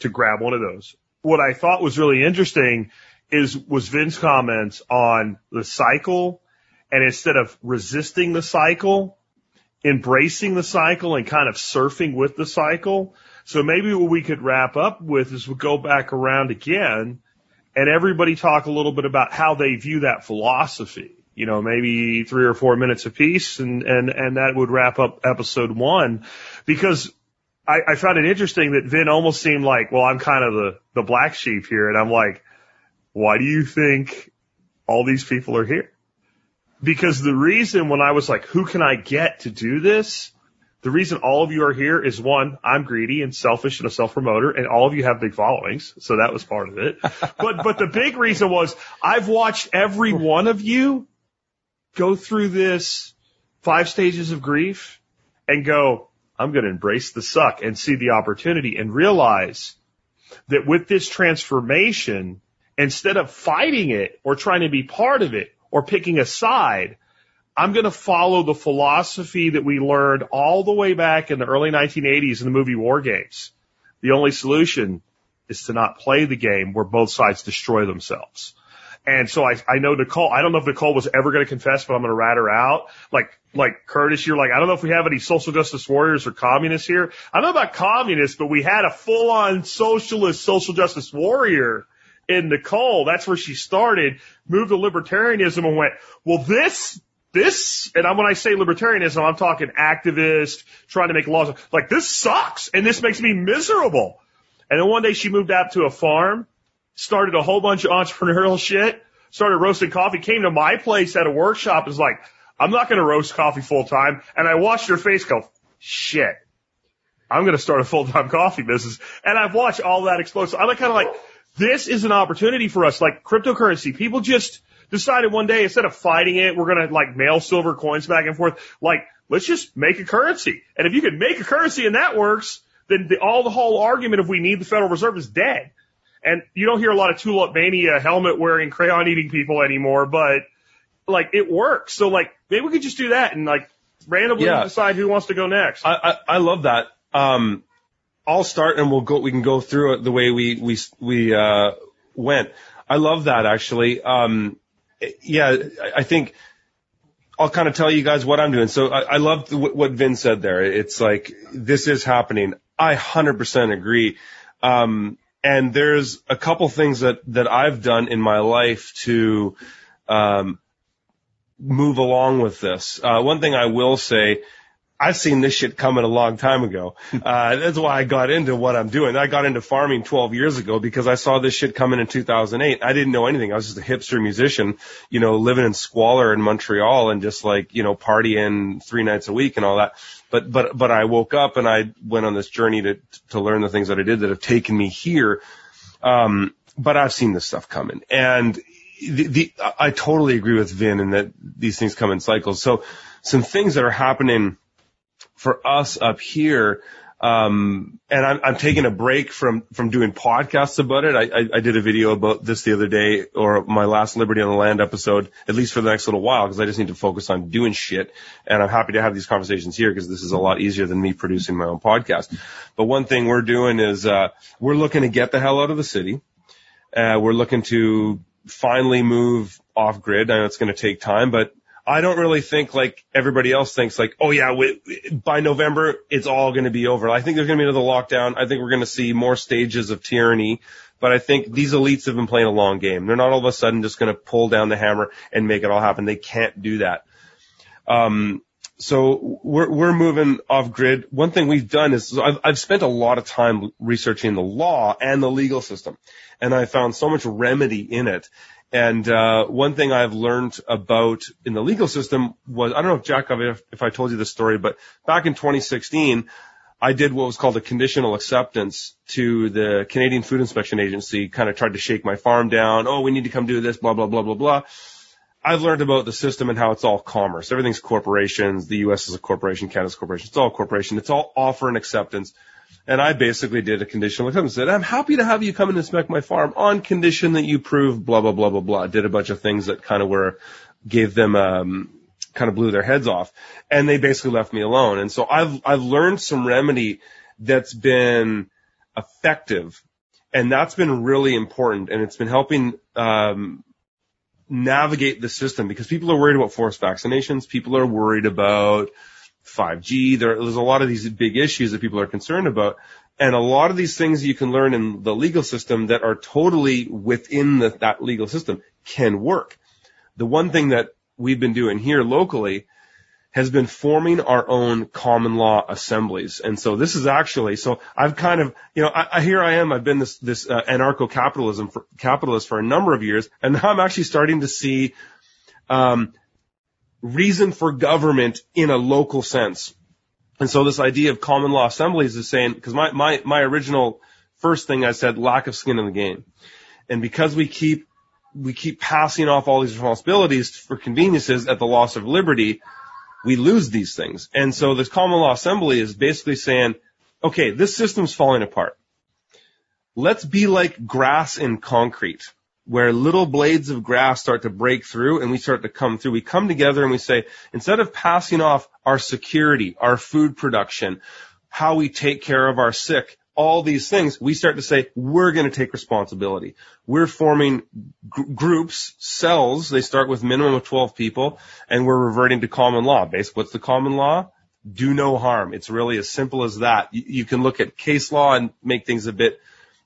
to grab one of those. What I thought was really interesting is, was Vin's comments on the cycle and instead of resisting the cycle, embracing the cycle and kind of surfing with the cycle. So maybe what we could wrap up with is we'll go back around again and everybody talk a little bit about how they view that philosophy. You know, maybe three or four minutes apiece and, and, and that would wrap up episode one because I, I found it interesting that Vin almost seemed like, well, I'm kind of the, the black sheep here. And I'm like, why do you think all these people are here? Because the reason when I was like, who can I get to do this? The reason all of you are here is one, I'm greedy and selfish and a self promoter and all of you have big followings. So that was part of it. but, but the big reason was I've watched every one of you go through this five stages of grief and go, I'm going to embrace the suck and see the opportunity and realize that with this transformation, instead of fighting it or trying to be part of it or picking a side, I'm going to follow the philosophy that we learned all the way back in the early 1980s in the movie War Games. The only solution is to not play the game where both sides destroy themselves. And so I, I know Nicole, I don't know if Nicole was ever going to confess, but I'm going to rat her out. Like, like Curtis, you're like, I don't know if we have any social justice warriors or communists here. I don't know about communists, but we had a full on socialist social justice warrior in Nicole. That's where she started, moved to libertarianism and went, well, this, this, and when I say libertarianism, I'm talking activist, trying to make laws. Like, this sucks, and this makes me miserable. And then one day she moved out to a farm, started a whole bunch of entrepreneurial shit, started roasting coffee, came to my place at a workshop, was like, I'm not going to roast coffee full time. And I watched her face go, shit. I'm going to start a full-time coffee business. And I've watched all that explode. So I'm kind of like, this is an opportunity for us, like cryptocurrency. People just decided one day instead of fighting it, we're going to like mail silver coins back and forth. Like, let's just make a currency. And if you can make a currency and that works, then the, all the whole argument of we need the Federal Reserve is dead. And you don't hear a lot of tulip mania helmet wearing crayon eating people anymore, but like it works. So like maybe we could just do that and like randomly Yeah. decide who wants to go next. I, I, I love that. Um, I'll start and we'll go, we can go through it the way we, we, we, uh, went. I love that actually. Um, yeah, I- think I'll kind of tell you guys what I'm doing. So I, I what Vin said there. It's like, this is happening. I 100% agree. Um, and there's a couple things that, that I've done in my life to, um, move along with this. Uh, one thing I will say, I've seen this shit coming a long time ago. Uh, that's why I got into what I'm doing. I got into farming 12 years ago because I saw this shit coming in 2008. I didn't know anything. I was just a hipster musician, you know, living in squalor in Montreal and just like, you know, partying three nights a week and all that. But, but, but I woke up and I went on this journey to, to learn the things that I did that have taken me here. Um, but I've seen this stuff coming and the, the, I totally agree with Vin in that these things come in cycles. So some things that are happening for us up here, um, and I'm, I'm taking a break from, from doing podcasts about it. I, I, I did a video about this the other day or my last Liberty on the Land episode, at least for the next little while, because I just need to focus on doing shit. And I'm happy to have these conversations here because this is a lot easier than me producing my own podcast. But one thing we're doing is, uh, we're looking to get the hell out of the city. Uh, we're looking to finally move off grid. I know it's going to take time, but I don't really think like everybody else thinks like, oh yeah, we, by November, it's all going to be over. I think there's going to be another lockdown. I think we're going to see more stages of tyranny, but I think these elites have been playing a long game. They're not all of a sudden just going to pull down the hammer and make it all happen. They can't do that. Um, so we're, we're moving off grid. One thing we've done is I've, I've spent a lot of time researching the law and the legal system and I found so much remedy in it. And, uh, one thing I've learned about in the legal system was, I don't know if Jack, if, if I told you this story, but back in 2016, I did what was called a conditional acceptance to the Canadian Food Inspection Agency, kind of tried to shake my farm down. Oh, we need to come do this, blah, blah, blah, blah, blah. I've learned about the system and how it's all commerce. Everything's corporations. The U.S. is a corporation. Canada's a corporation. It's all corporation. It's all offer and acceptance. And I basically did a conditional acceptance. Said, I'm happy to have you come and inspect my farm on condition that you prove blah, blah, blah, blah, blah. Did a bunch of things that kind of were, gave them, um, kind of blew their heads off. And they basically left me alone. And so I've, I've learned some remedy that's been effective. And that's been really important. And it's been helping, um, navigate the system because people are worried about forced vaccinations. People are worried about 5G. There, there's a lot of these big issues that people are concerned about. And a lot of these things you can learn in the legal system that are totally within the, that legal system can work. The one thing that we've been doing here locally has been forming our own common law assemblies. And so this is actually, so I've kind of, you know, I, I here I am, I've been this, this uh, anarcho-capitalism capitalist for a number of years, and now I'm actually starting to see, um, reason for government in a local sense. And so this idea of common law assemblies is saying, because my, my, my original first thing I said, lack of skin in the game. And because we keep, we keep passing off all these responsibilities for conveniences at the loss of liberty, we lose these things. And so this common law assembly is basically saying, okay, this system's falling apart. Let's be like grass in concrete where little blades of grass start to break through and we start to come through. We come together and we say, instead of passing off our security, our food production, how we take care of our sick, all these things, we start to say, we're going to take responsibility. We're forming gr- groups, cells. They start with minimum of 12 people and we're reverting to common law. Basically, what's the common law? Do no harm. It's really as simple as that. You, you can look at case law and make things a bit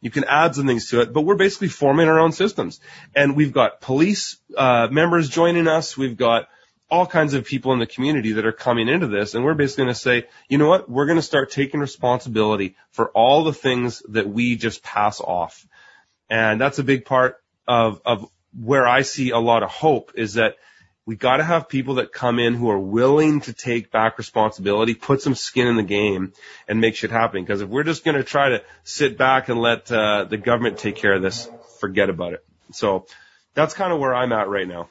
you can add some things to it, but we're basically forming our own systems. And we've got police uh, members joining us. We've got all kinds of people in the community that are coming into this. And we're basically going to say, you know what? We're going to start taking responsibility for all the things that we just pass off. And that's a big part of, of where I see a lot of hope is that we got to have people that come in who are willing to take back responsibility, put some skin in the game, and make shit happen. Because if we're just going to try to sit back and let uh, the government take care of this, forget about it. So that's kind of where I'm at right now.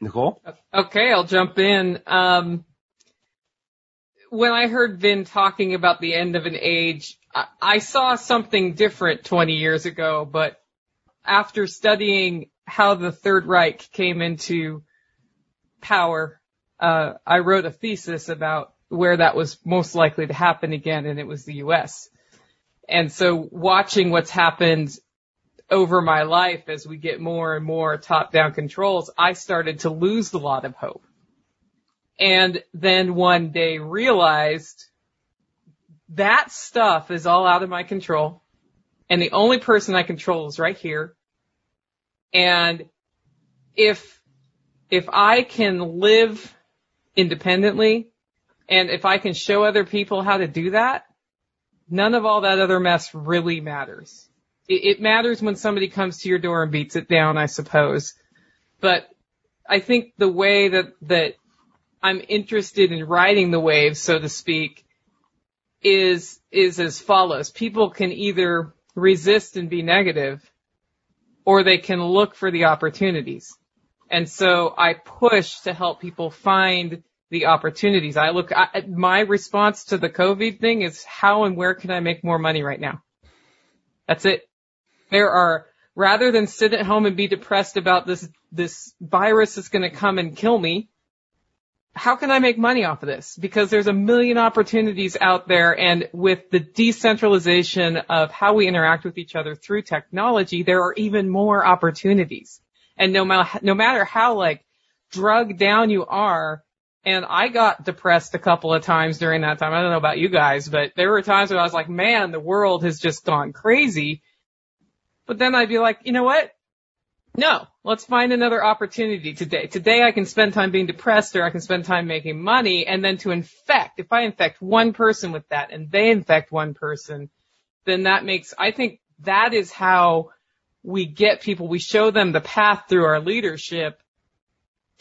Nicole? Okay, I'll jump in. Um, when I heard Vin talking about the end of an age, I, I saw something different 20 years ago, but after studying how the Third Reich came into power, uh, I wrote a thesis about where that was most likely to happen again, and it was the U.S. And so watching what's happened over my life as we get more and more top-down controls, I started to lose a lot of hope. And then one day realized that stuff is all out of my control. And the only person I control is right here. And if, if I can live independently and if I can show other people how to do that, none of all that other mess really matters. It, it matters when somebody comes to your door and beats it down, I suppose. But I think the way that, that I'm interested in riding the wave, so to speak, is, is as follows. People can either resist and be negative or they can look for the opportunities. And so I push to help people find the opportunities. I look, I, my response to the COVID thing is how and where can I make more money right now? That's it. There are, rather than sit at home and be depressed about this, this virus that's going to come and kill me, how can I make money off of this? Because there's a million opportunities out there and with the decentralization of how we interact with each other through technology, there are even more opportunities. And no matter, no matter how like drugged down you are, and I got depressed a couple of times during that time. I don't know about you guys, but there were times where I was like, man, the world has just gone crazy. But then I'd be like, you know what? No, let's find another opportunity today. Today I can spend time being depressed or I can spend time making money and then to infect, if I infect one person with that and they infect one person, then that makes, I think that is how we get people, we show them the path through our leadership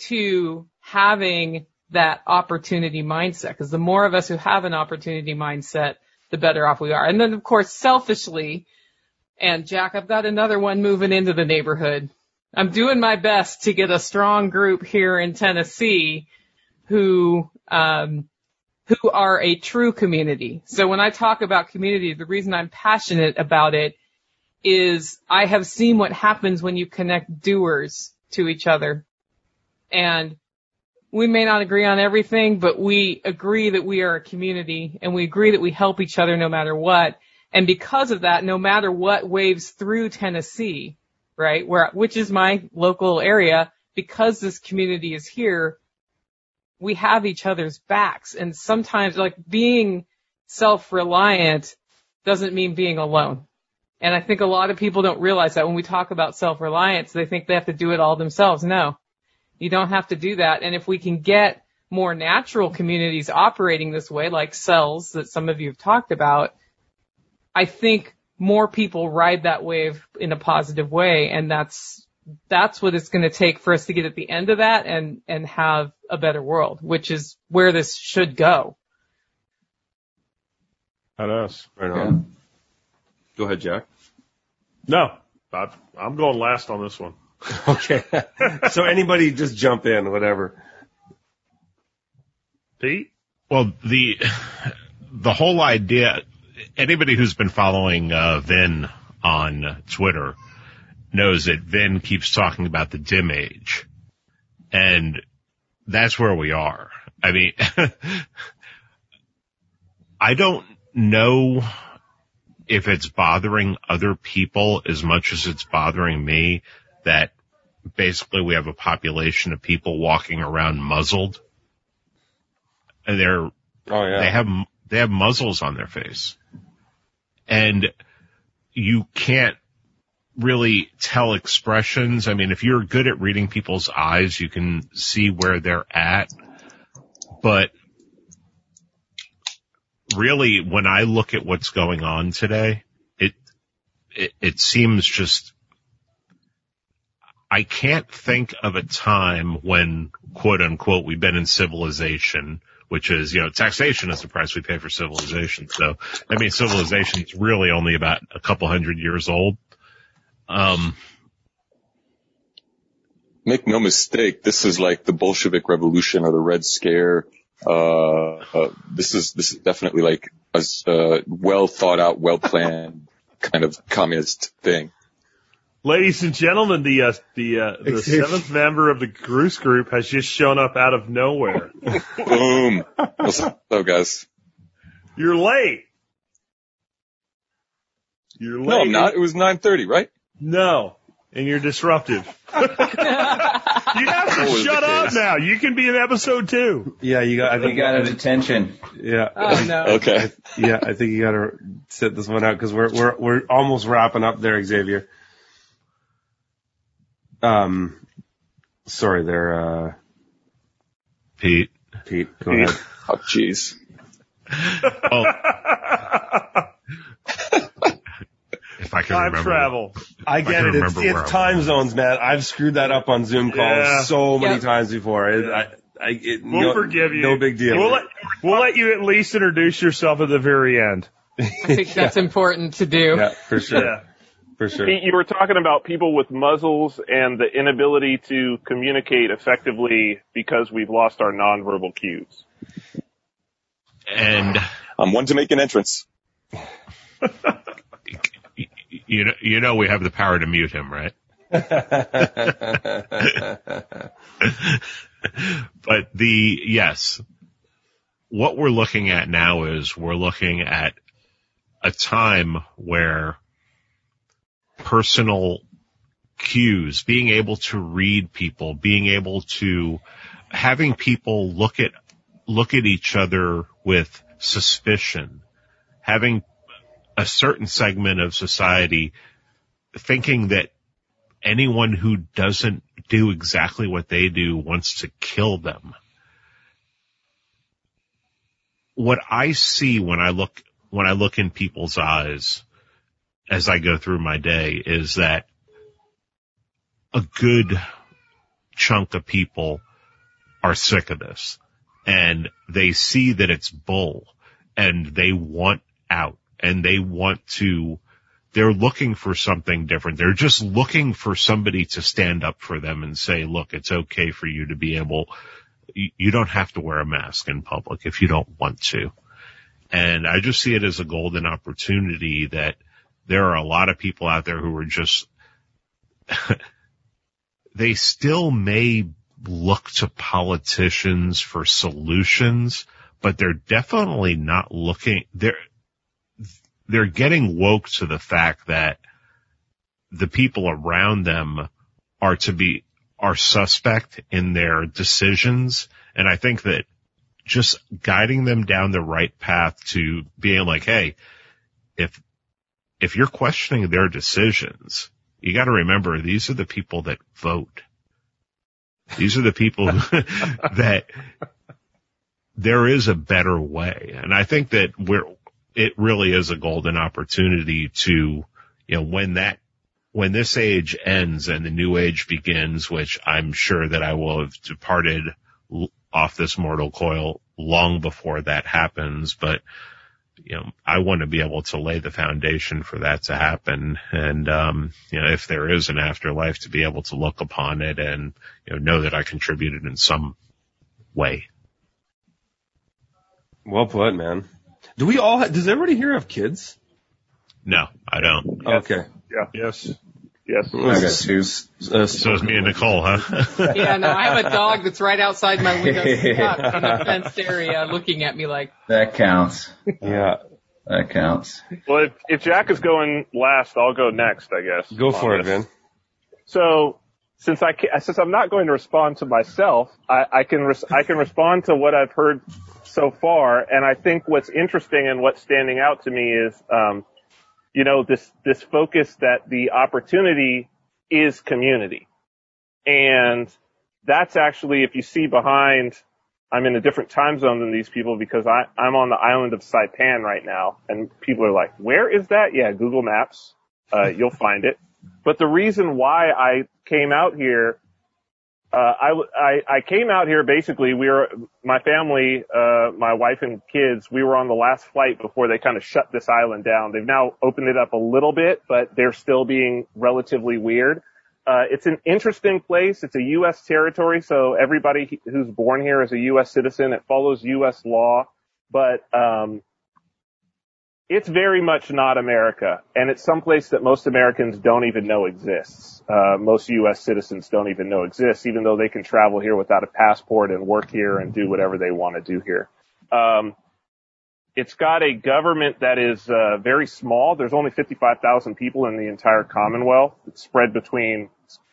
to having that opportunity mindset. Cause the more of us who have an opportunity mindset, the better off we are. And then of course selfishly, and Jack, I've got another one moving into the neighborhood. I'm doing my best to get a strong group here in Tennessee who, um, who are a true community. So when I talk about community, the reason I'm passionate about it is I have seen what happens when you connect doers to each other. And we may not agree on everything, but we agree that we are a community and we agree that we help each other no matter what. And because of that, no matter what waves through Tennessee, right? Where, which is my local area, because this community is here, we have each other's backs. And sometimes like being self-reliant doesn't mean being alone. And I think a lot of people don't realize that when we talk about self-reliance, they think they have to do it all themselves. No, you don't have to do that. And if we can get more natural communities operating this way, like cells that some of you have talked about, I think more people ride that wave in a positive way. And that's, that's what it's going to take for us to get at the end of that and, and have a better world, which is where this should go. At us. Right on. Go ahead, Jack. No, I, I'm going last on this one. Okay. so anybody just jump in, whatever. Pete? Well, the, the whole idea, anybody who's been following, uh, Vin on Twitter knows that Vin keeps talking about the dim age. And that's where we are. I mean, I don't know if it's bothering other people as much as it's bothering me, that basically we have a population of people walking around muzzled. And they're, Oh yeah. they have, they have muzzles on their face. And you can't really tell expressions. I mean, if you're good at reading people's eyes, you can see where they're at. But really, when I look at what's going on today, it, it, it seems just, I can't think of a time when quote unquote we've been in civilization, which is, you know, taxation is the price we pay for civilization. So, I mean, civilization is really only about a couple hundred years old. Um, Make no mistake, this is like the Bolshevik Revolution or the Red Scare. Uh, uh, this is this is definitely like a uh, well thought out, well planned kind of communist thing. Ladies and gentlemen, the uh, the uh, the seventh member of the Goose Group has just shown up out of nowhere. Boom. What's up, guys? You're late. You're late. No, I'm not. It was 9:30, right? No, and you're disruptive. you have to Always shut up case. now. You can be in episode two. yeah, you got. I We think. got a detention. Yeah. Oh no. Okay. yeah, I think you got to sit this one out because we're we're we're almost wrapping up there, Xavier. Um, sorry there, uh, Pete. Pete. Go ahead. Oh, jeez. Oh. if I can Time remember. travel. I I get can it. It's, it's time zones, man. I've screwed that up on Zoom calls Yeah. so many Yep. times before. It, Yeah. I, I, it, We'll no, forgive you. No big deal. We'll let, we'll let you at least introduce yourself at the very end. I think that's important to do. yeah, for sure. Yeah. For sure. Pete, you were talking about people with muzzles and the inability to communicate effectively because we've lost our nonverbal cues. And I'm one to make an entrance. you know, you know, we have the power to mute him, right? but the, yes, what we're looking at now is we're looking at a time where personal cues, being able to read people, being able to having people look at, look at each other with suspicion, having a certain segment of society thinking that anyone who doesn't do exactly what they do wants to kill them. What I see when I look, when I look in people's eyes as I go through my day is that a good chunk of people are sick of this and they see that it's bull and they want out and they want to they're looking for something different. They're just looking for somebody to stand up for them and say, look, it's okay for you to be able, you don't have to wear a mask in public if you don't want to. And I just see it as a golden opportunity that there are a lot of people out there who are just, they still may look to politicians for solutions, but they're definitely not looking, they're, they're getting woke to the fact that the people around them are to be, are suspect in their decisions. And I think that just guiding them down the right path to being like, Hey, if, if you're questioning their decisions, you got to remember these are the people that vote. These are the people that there is a better way. And I think that we're, it really is a golden opportunity to, you know, when that, when this age ends and the new age begins, which I'm sure that I will have departed off this mortal coil long before that happens, but you know, I want to be able to lay the foundation for that to happen. And, um, you know, if there is an afterlife to be able to look upon it and, you know, know that I contributed in some way. Well put, man. Do we all? Ha- does everybody here have kids? No, I don't. Okay. Yeah. Yes. Yes. I got two. Uh, So is me and Nicole, huh? Yeah, no, I have a dog that's right outside my window stuck in a fenced area looking at me like, That counts. yeah. That counts. Well, if, if Jack is going last, I'll go next, I guess. Go for on it, this. Vin. So since I ca- since I'm not going to respond to myself, I, I can res- I can respond to what I've heard so far, and I think what's interesting and what's standing out to me is, um, you know, this this focus that the opportunity is community, and that's actually if you see behind. I'm in a different time zone than these people because I, I'm on the island of Saipan right now, and people are like, "Where is that?" Yeah, Google Maps. Uh, you'll find it. But the reason why I came out here, uh, I, I, I came out here basically, we were, my family, uh, my wife and kids, we were on the last flight before they kind of shut this island down. They've now opened it up a little bit, but they're still being relatively weird. Uh, it's an interesting place. It's a U.S. territory, so everybody who's born here is a U.S. citizen. It follows U.S. law, but um, it's very much not America, and it's someplace that most Americans don't even know exists. Uh, most U.S. citizens don't even know exists, even though they can travel here without a passport and work here and do whatever they want to do here. Um, it's got a government that is uh, very small. There's only 55,000 people in the entire Commonwealth. It's spread between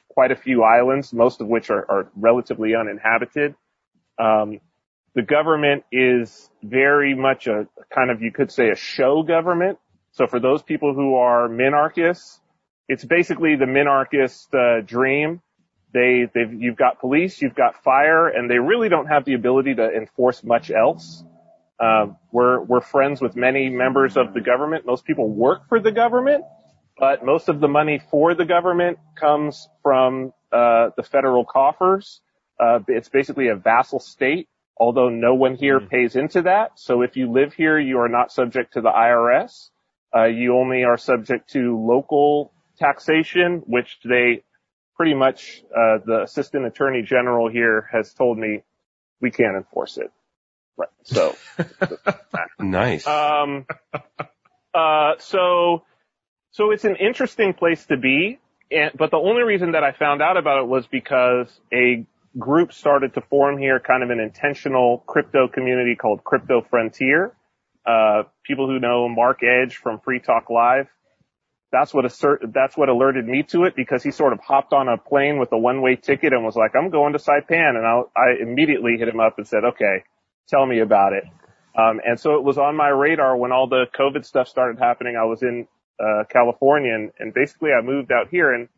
quite a few islands, most of which are, are relatively uninhabited. Um, the government is very much a kind of, you could say, a show government. So for those people who are minarchists, it's basically the minarchist uh, dream. They, they've, you've got police, you've got fire, and they really don't have the ability to enforce much else. Uh, we're we're friends with many members of the government. Most people work for the government, but most of the money for the government comes from uh, the federal coffers. Uh, it's basically a vassal state, although no one here pays into that. So if you live here, you are not subject to the IRS. Uh, you only are subject to local taxation, which they pretty much uh, the assistant attorney general here has told me we can't enforce it. Right. So Nice. um, uh, so, so it's an interesting place to be. And, but the only reason that I found out about it was because a group started to form here, kind of an intentional crypto community called Crypto Frontier. Uh, people who know Mark Edge from Free Talk Live, that's what assert, that's what alerted me to it because he sort of hopped on a plane with a one-way ticket and was like, I'm going to Saipan. And I, I immediately hit him up and said, okay, tell me about it. Um, and so it was on my radar when all the COVID stuff started happening. I was in uh, California, and, and basically I moved out here. And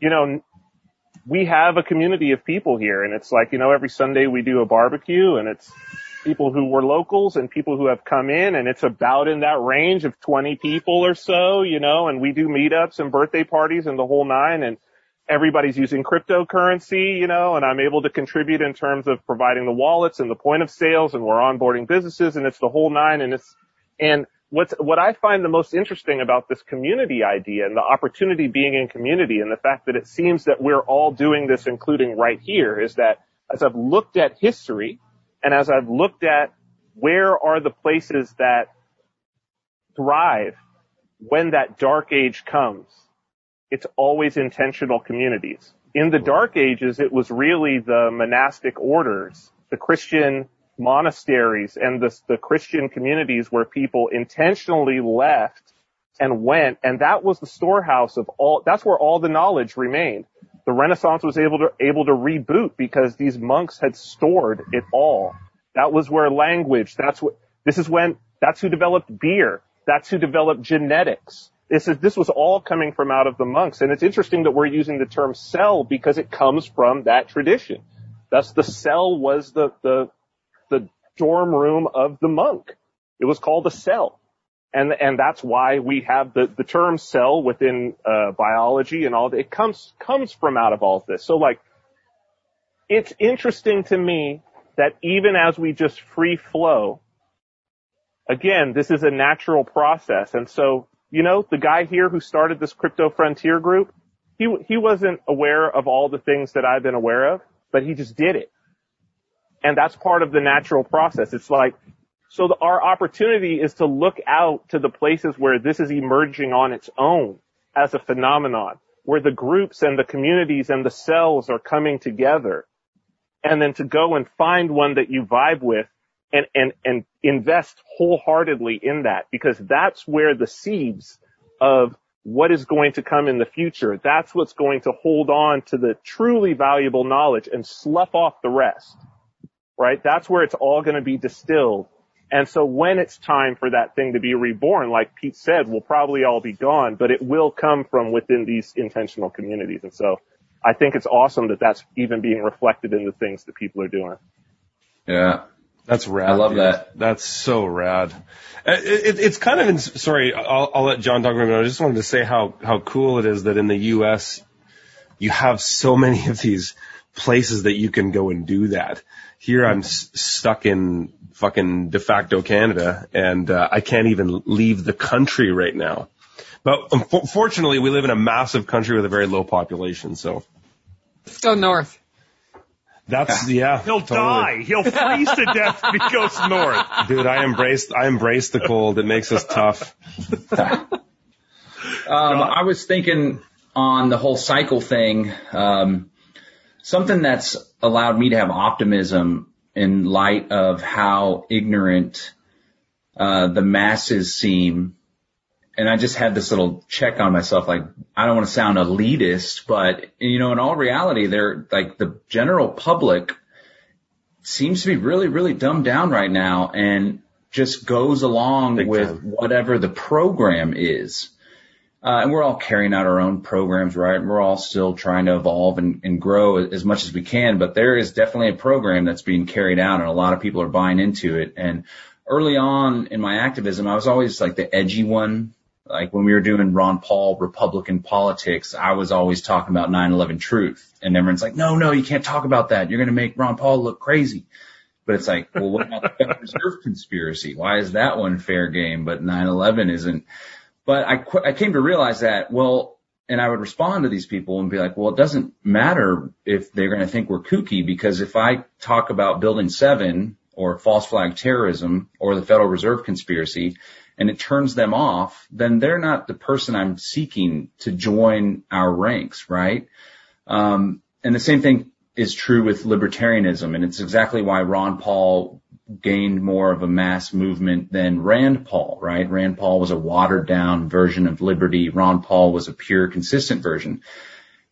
you know, we have a community of people here, and it's like you know, every Sunday we do a barbecue, and it's people who were locals and people who have come in, and it's about in that range of 20 people or so, you know. And we do meetups and birthday parties and the whole nine, and everybody's using cryptocurrency, you know, and I'm able to contribute in terms of providing the wallets and the point of sales and we're onboarding businesses and it's the whole nine and it's, and what's, what I find the most interesting about this community idea and the opportunity being in community and the fact that it seems that we're all doing this, including right here, is that as I've looked at history and as I've looked at where are the places that thrive when that dark age comes, it's always intentional communities. In the dark ages, it was really the monastic orders, the Christian monasteries and the, the Christian communities where people intentionally left and went. And that was the storehouse of all, that's where all the knowledge remained. The Renaissance was able to, able to reboot because these monks had stored it all. That was where language, that's what, this is when, that's who developed beer. That's who developed genetics. This is, this was all coming from out of the monks. And it's interesting that we're using the term cell because it comes from that tradition. Thus the cell was the, the, the dorm room of the monk. It was called a cell. And, and that's why we have the, the term cell within, uh, biology and all that. It comes, comes from out of all of this. So like, it's interesting to me that even as we just free flow, again, this is a natural process. And so, you know, the guy here who started this crypto frontier group, he, he wasn't aware of all the things that I've been aware of, but he just did it. And that's part of the natural process. It's like, so the, our opportunity is to look out to the places where this is emerging on its own as a phenomenon, where the groups and the communities and the cells are coming together. And then to go and find one that you vibe with and, and, and invest wholeheartedly in that because that's where the seeds of what is going to come in the future, that's what's going to hold on to the truly valuable knowledge and slough off the rest, right? That's where it's all going to be distilled. And so when it's time for that thing to be reborn, like Pete said, we'll probably all be gone, but it will come from within these intentional communities. And so I think it's awesome that that's even being reflected in the things that people are doing. Yeah. That's rad. I love dude. that. That's so rad. Uh, It, it, it's kind of, in, sorry, I'll, I'll let John talk about it. I just wanted to say how, how cool it is that in the U.S. you have so many of these places that you can go and do that. Here I'm s- stuck in fucking de facto Canada and uh, I can't even leave the country right now. But unfortunately we live in a massive country with a very low population. So Let's go north. that's, yeah. He'll totally. die. He'll freeze to death if he goes north. Dude, I embrace, I embrace the cold. It makes us tough. Um, I was thinking on the whole cycle thing, um, something that's allowed me to have optimism in light of how ignorant uh, the masses seem. And I just had this little check on myself, like I don't want to sound elitist, but you know, in all reality, they're like the general public seems to be really, really dumbed down right now and just goes along Big with time. whatever the program is. Uh, and we're all carrying out our own programs, right? We're all still trying to evolve and, and grow as much as we can, but there is definitely a program that's being carried out and a lot of people are buying into it. And early on in my activism, I was always like the edgy one. Like when we were doing Ron Paul Republican politics, I was always talking about 9-11 truth. And everyone's like, no, no, you can't talk about that. You're going to make Ron Paul look crazy. But it's like, well, what about the Federal Reserve conspiracy? Why is that one fair game, but 9-11 isn't? But I, qu- I came to realize that, well, and I would respond to these people and be like, well, it doesn't matter if they're going to think we're kooky because if I talk about building seven or false flag terrorism or the Federal Reserve conspiracy and it turns them off, then they're not the person I'm seeking to join our ranks, right? Um, and the same thing is true with libertarianism. And it's exactly why Ron Paul gained more of a mass movement than Rand Paul, right? Rand Paul was a watered down version of liberty. Ron Paul was a pure, consistent version.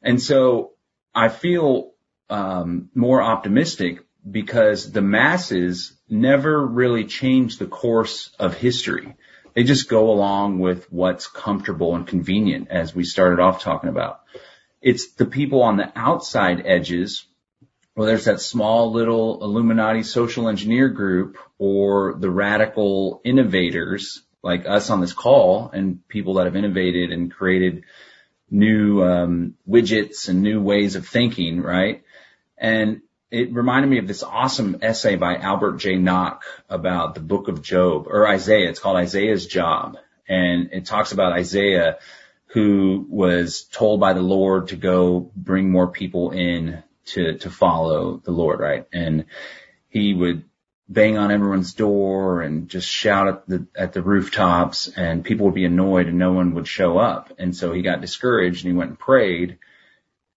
And so I feel um, more optimistic because the masses never really change the course of history. They just go along with what's comfortable and convenient, as we started off talking about. It's the people on the outside edges well, there's that small little Illuminati social engineer group or the radical innovators like us on this call and people that have innovated and created new um, widgets and new ways of thinking, right? And it reminded me of this awesome essay by Albert J. Nock about the book of Job or Isaiah. It's called Isaiah's Job. And it talks about Isaiah who was told by the Lord to go bring more people in to, to follow the Lord, right? And he would bang on everyone's door and just shout at the, at the rooftops and people would be annoyed and no one would show up. And so he got discouraged and he went and prayed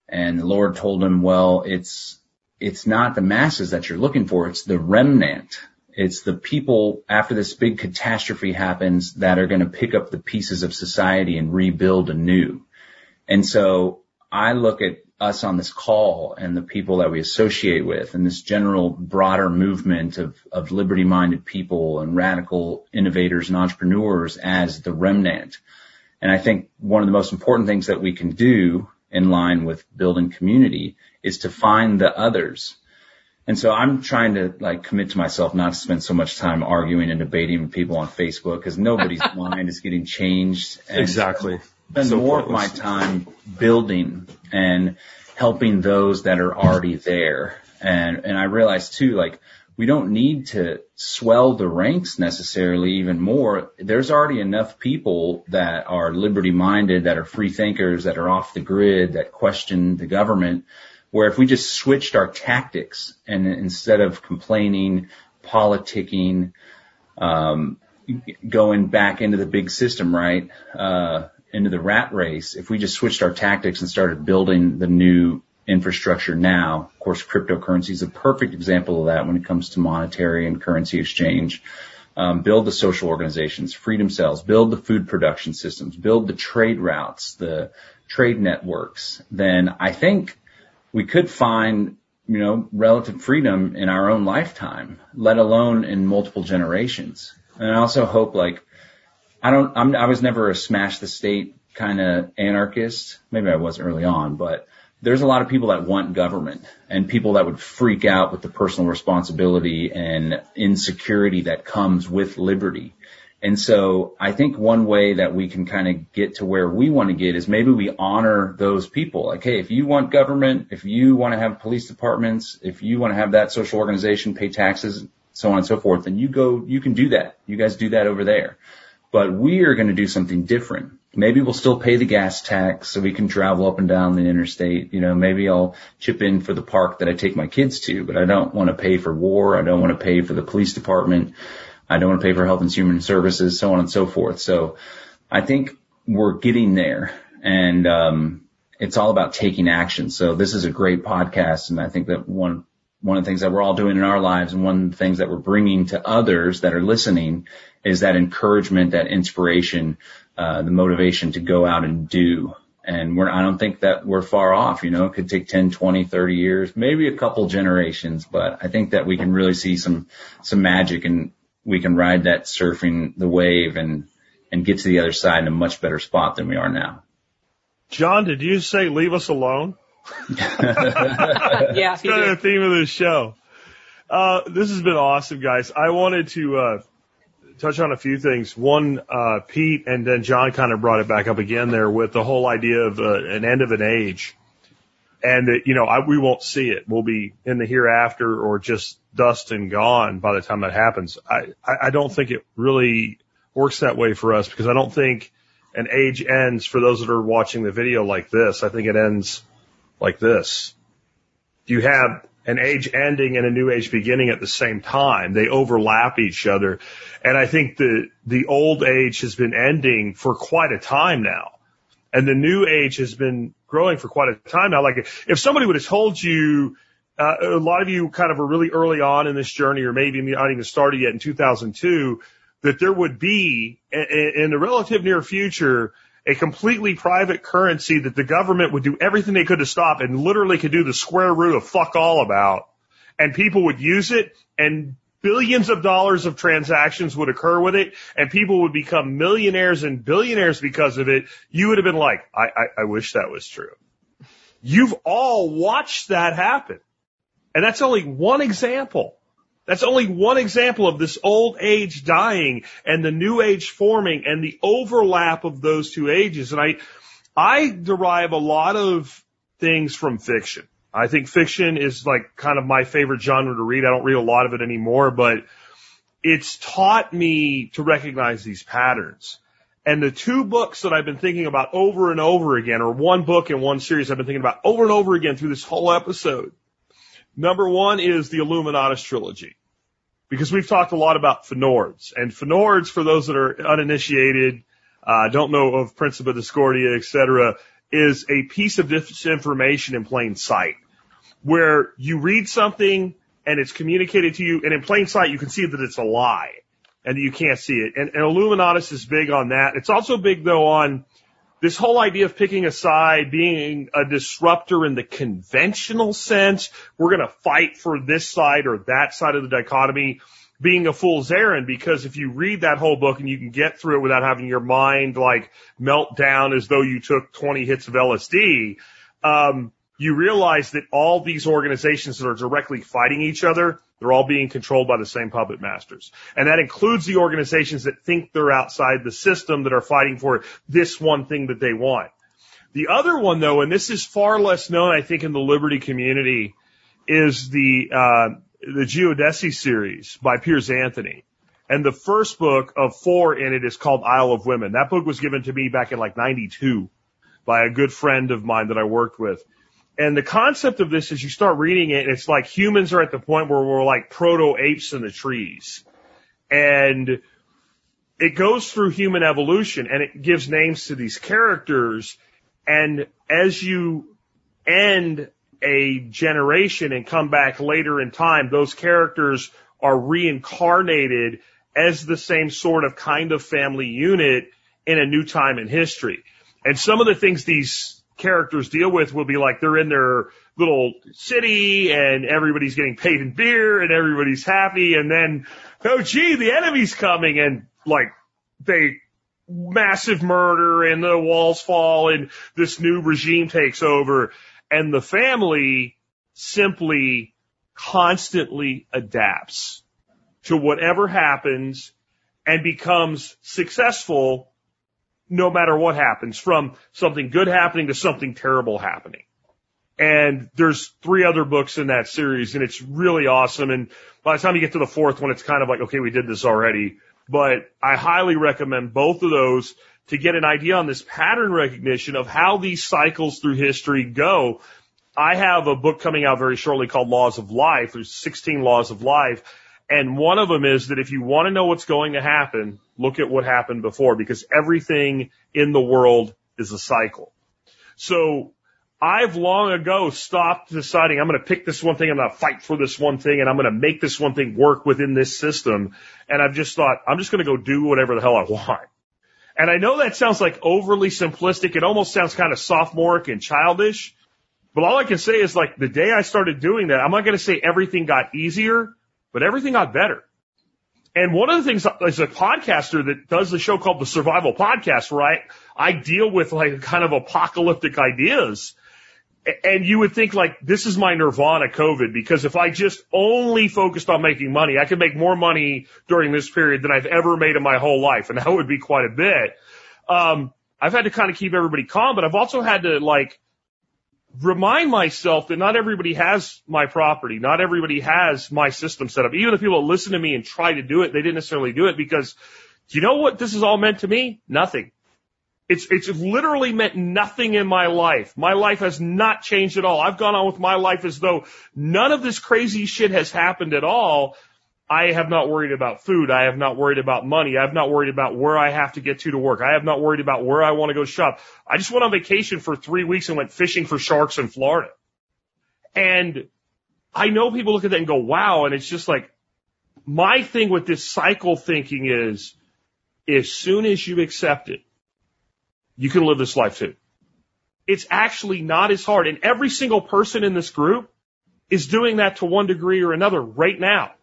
and the Lord told him, well, it's, it's not the masses that you're looking for. It's the remnant. It's the people after this big catastrophe happens that are going to pick up the pieces of society and rebuild anew. And so I look at us on this call and the people that we associate with and this general broader movement of, of liberty minded people and radical innovators and entrepreneurs as the remnant. And I think one of the most important things that we can do in line with building community is to find the others. And so I'm trying to like commit to myself not to spend so much time arguing and debating with people on Facebook because nobody's mind is getting changed. And Exactly. Spend more of my time building and helping those that are already there. And, and I realize too, like, we don't need to swell the ranks necessarily even more. There's already enough people that are liberty minded, that are free thinkers, that are off the grid, that question the government, where if we just switched our tactics and instead of complaining, politicking, um, going back into the big system, right? Uh, into the rat race, if we just switched our tactics and started building the new infrastructure now. Of course, cryptocurrency is a perfect example of that when it comes to monetary and currency exchange. Um, build the social organizations, freedom cells, build the food production systems, build the trade routes, the trade networks, then I think we could find, you know, relative freedom in our own lifetime, let alone in multiple generations. And I also hope like, I don't, I'm, I was never a smash the state kind of anarchist. Maybe I was early on, but there's a lot of people that want government and people that would freak out with the personal responsibility and insecurity that comes with liberty. And so I think one way that we can kind of get to where we want to get is maybe we honor those people. Like, hey, if you want government, if you want to have police departments, if you want to have that social organization, pay taxes, so on and so forth, then you go, you can do that. You guys do that over there. But we are going to do something different. Maybe we'll still pay the gas tax so we can travel up and down the interstate. You know, maybe I'll chip in for the park that I take my kids to, but I don't want to pay for war. I don't want to pay for the police department. I don't want to pay for health and human services, so on and so forth. So I think we're getting there and, um, it's all about taking action. So this is a great podcast. And I think that one, one of the things that we're all doing in our lives and one of the things that we're bringing to others that are listening is that encouragement, that inspiration, uh, the motivation to go out and do. And we're, I don't think that we're far off, you know, it could take 10, 20, 30 years, maybe a couple generations, but I think that we can really see some, some magic and we can ride that surfing the wave and, and get to the other side in a much better spot than we are now. John, did you say leave us alone? yeah, That's kind of the theme of this show. Uh, this has been awesome, guys. I wanted to, uh, touch on a few things. One, uh, Pete and then John kind of brought it back up again there with the whole idea of uh, an end of an age. And that, you know, I, we won't see it. We'll be in the hereafter or just dust and gone by the time that happens. I, I, I don't think it really works that way for us because I don't think an age ends for those that are watching the video like this. I think it ends like this. You have an age ending and a new age beginning at the same time. They overlap each other. And I think the, the old age has been ending for quite a time now. And the new age has been growing for quite a time now. Like if somebody would have told you, uh, a lot of you kind of were really early on in this journey or maybe not even started yet in 2002, that there would be in the relative near future a completely private currency that the government would do everything they could to stop and literally could do the square root of fuck all about. And people would use it and billions of dollars of transactions would occur with it and people would become millionaires and billionaires because of it. You would have been like, I, I, I wish that was true. You've all watched that happen. And that's only one example. That's only one example of this old age dying and the new age forming and the overlap of those two ages. And I, I derive a lot of things from fiction. I think fiction is like kind of my favorite genre to read. I don't read a lot of it anymore, but it's taught me to recognize these patterns. And the two books that I've been thinking about over and over again, or one book and one series I've been thinking about over and over again through this whole episode. Number one is the Illuminatus trilogy because we've talked a lot about Fnord's and Fnord's for those that are uninitiated, uh, don't know of Principia Discordia, et cetera, is a piece of disinformation in plain sight where you read something and it's communicated to you and in plain sight you can see that it's a lie and you can't see it. And, and Illuminatus is big on that. It's also big though on this whole idea of picking a side, being a disruptor in the conventional sense, we're going to fight for this side or that side of the dichotomy, being a fool's errand because if you read that whole book and you can get through it without having your mind like melt down as though you took 20 hits of LSD, um, you realize that all these organizations that are directly fighting each other they're all being controlled by the same puppet masters. And that includes the organizations that think they're outside the system that are fighting for this one thing that they want. The other one though, and this is far less known, I think, in the Liberty community, is the, uh, the Geodyssey series by Piers Anthony. And the first book of four in it is called Isle of Women. That book was given to me back in like 92 by a good friend of mine that I worked with. And the concept of this is you start reading it and it's like humans are at the point where we're like proto apes in the trees. And it goes through human evolution and it gives names to these characters. And as you end a generation and come back later in time, those characters are reincarnated as the same sort of kind of family unit in a new time in history. And some of the things these characters deal with will be like they're in their little city and everybody's getting paid in beer and everybody's happy. And then, oh gee, the enemy's coming. And like they massive murder and the walls fall and this new regime takes over. And the family simply constantly adapts to whatever happens and becomes successful no matter what happens from something good happening to something terrible happening. And there's three other books in that series and it's really awesome. And by the time you get to the fourth one, it's kind of like, okay, we did this already, but I highly recommend both of those to get an idea on this pattern recognition of how these cycles through history go. I have a book coming out very shortly called Laws of Life. There's 16 laws of life. And one of them is that if you want to know what's going to happen, look at what happened before because everything in the world is a cycle. So I've long ago stopped deciding I'm going to pick this one thing, I'm going to fight for this one thing, and I'm going to make this one thing work within this system. And I've just thought, I'm just going to go do whatever the hell I want. And I know that sounds like overly simplistic. It almost sounds kind of sophomoric and childish. But all I can say is like the day I started doing that, I'm not going to say everything got easier, but everything got better. And one of the things as a podcaster that does the show called the Survival Podcast, right? I, deal with like kind of apocalyptic ideas. And you would think like this is my nirvana COVID because if I just only focused on making money, I could make more money during this period than I've ever made in my whole life. And that would be quite a bit. Um, I've had to kind of keep everybody calm, but I've also had to like remind myself that not everybody has my property. Not everybody has my system set up. Even the people that listen to me and try to do it, they didn't necessarily do it because do you know what this has all meant to me? Nothing. It's, it's literally meant nothing in my life. My life has not changed at all. I've gone on with my life as though none of this crazy shit has happened at all. I have not worried about food. I have not worried about money. I have not worried about where I have to get to to work. I have not worried about where I want to go shop. I just went on vacation for three weeks and went fishing for sharks in Florida. And I know people look at that and go, wow. And it's just like, my thing with this cycle thinking is, as soon as you accept it, you can live this life too. It's actually not as hard. And every single person in this group is doing that to one degree or another right now.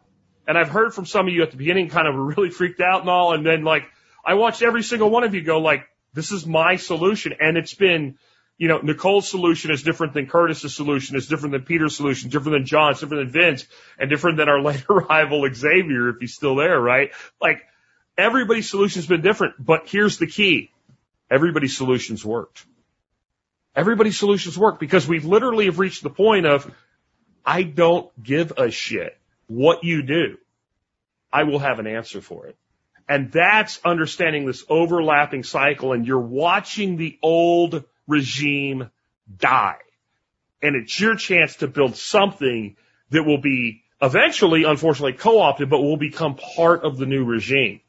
And I've heard from some of you at the beginning kind of really freaked out and all. And then like, I watched every single one of you go like, this is my solution. And it's been, you know, Nicole's solution is different than Curtis's solution, is different than Peter's solution, different than John's, different than Vince, and different than our late arrival Xavier, if he's still there, right? Like, everybody's solution's been different, but here's the key. Everybody's solutions worked. Everybody's solutions work because we literally have reached the point of, I don't give a shit what you do, I will have an answer for it. And that's understanding this overlapping cycle and you're watching the old regime die. And it's your chance to build something that will be eventually, unfortunately, co-opted, but will become part of the new regime.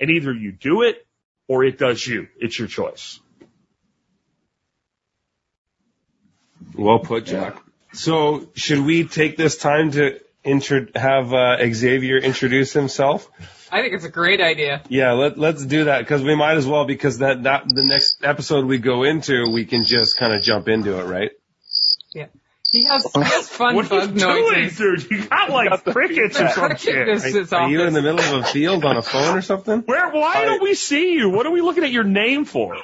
And either you do it or it does you. It's your choice. Well put, Jack. So should we take this time to intro, have uh, Xavier introduce himself? I think it's a great idea. Yeah, let, let's do that because we might as well because that, that the next episode we go into, we can just kind of jump into it, right? Yeah. He has, he has fun What are bug you doing, dude? You got like crickets or some shit. This is Are you in the middle of a field on a phone or something? Where, why don't we see you? What are we looking at your name for?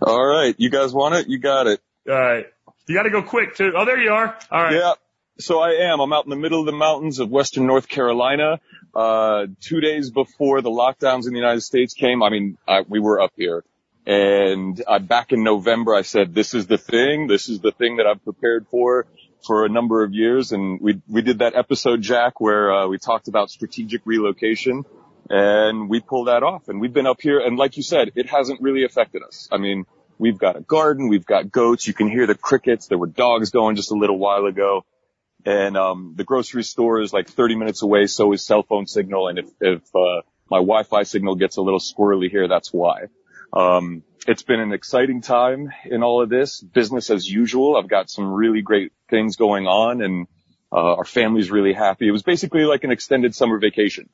All right. You guys want it? You got it. Alright. You gotta go quick too. Oh, there you are. Alright. Yeah. So I am. I'm out in the middle of the mountains of western North Carolina. Uh, two days before the lockdowns in the United States came, I mean, I, we were up here. And uh, back in November, I said, this is the thing. This is the thing that I've prepared for for a number of years. And we, we did that episode, Jack, where uh, we talked about strategic relocation and we pulled that off. And we've been up here. And like you said, it hasn't really affected us. I mean, we've got a garden. We've got goats. You can hear the crickets. There were dogs going just a little while ago and um, the grocery store is like 30 minutes away. So is cell phone signal, and if if uh, my Wi-Fi signal gets a little squirrely here, that's why. Um, it's been an exciting time in all of this business as usual. I've got some really great things going on and, uh, our family's really happy. It was basically like an extended summer vacation.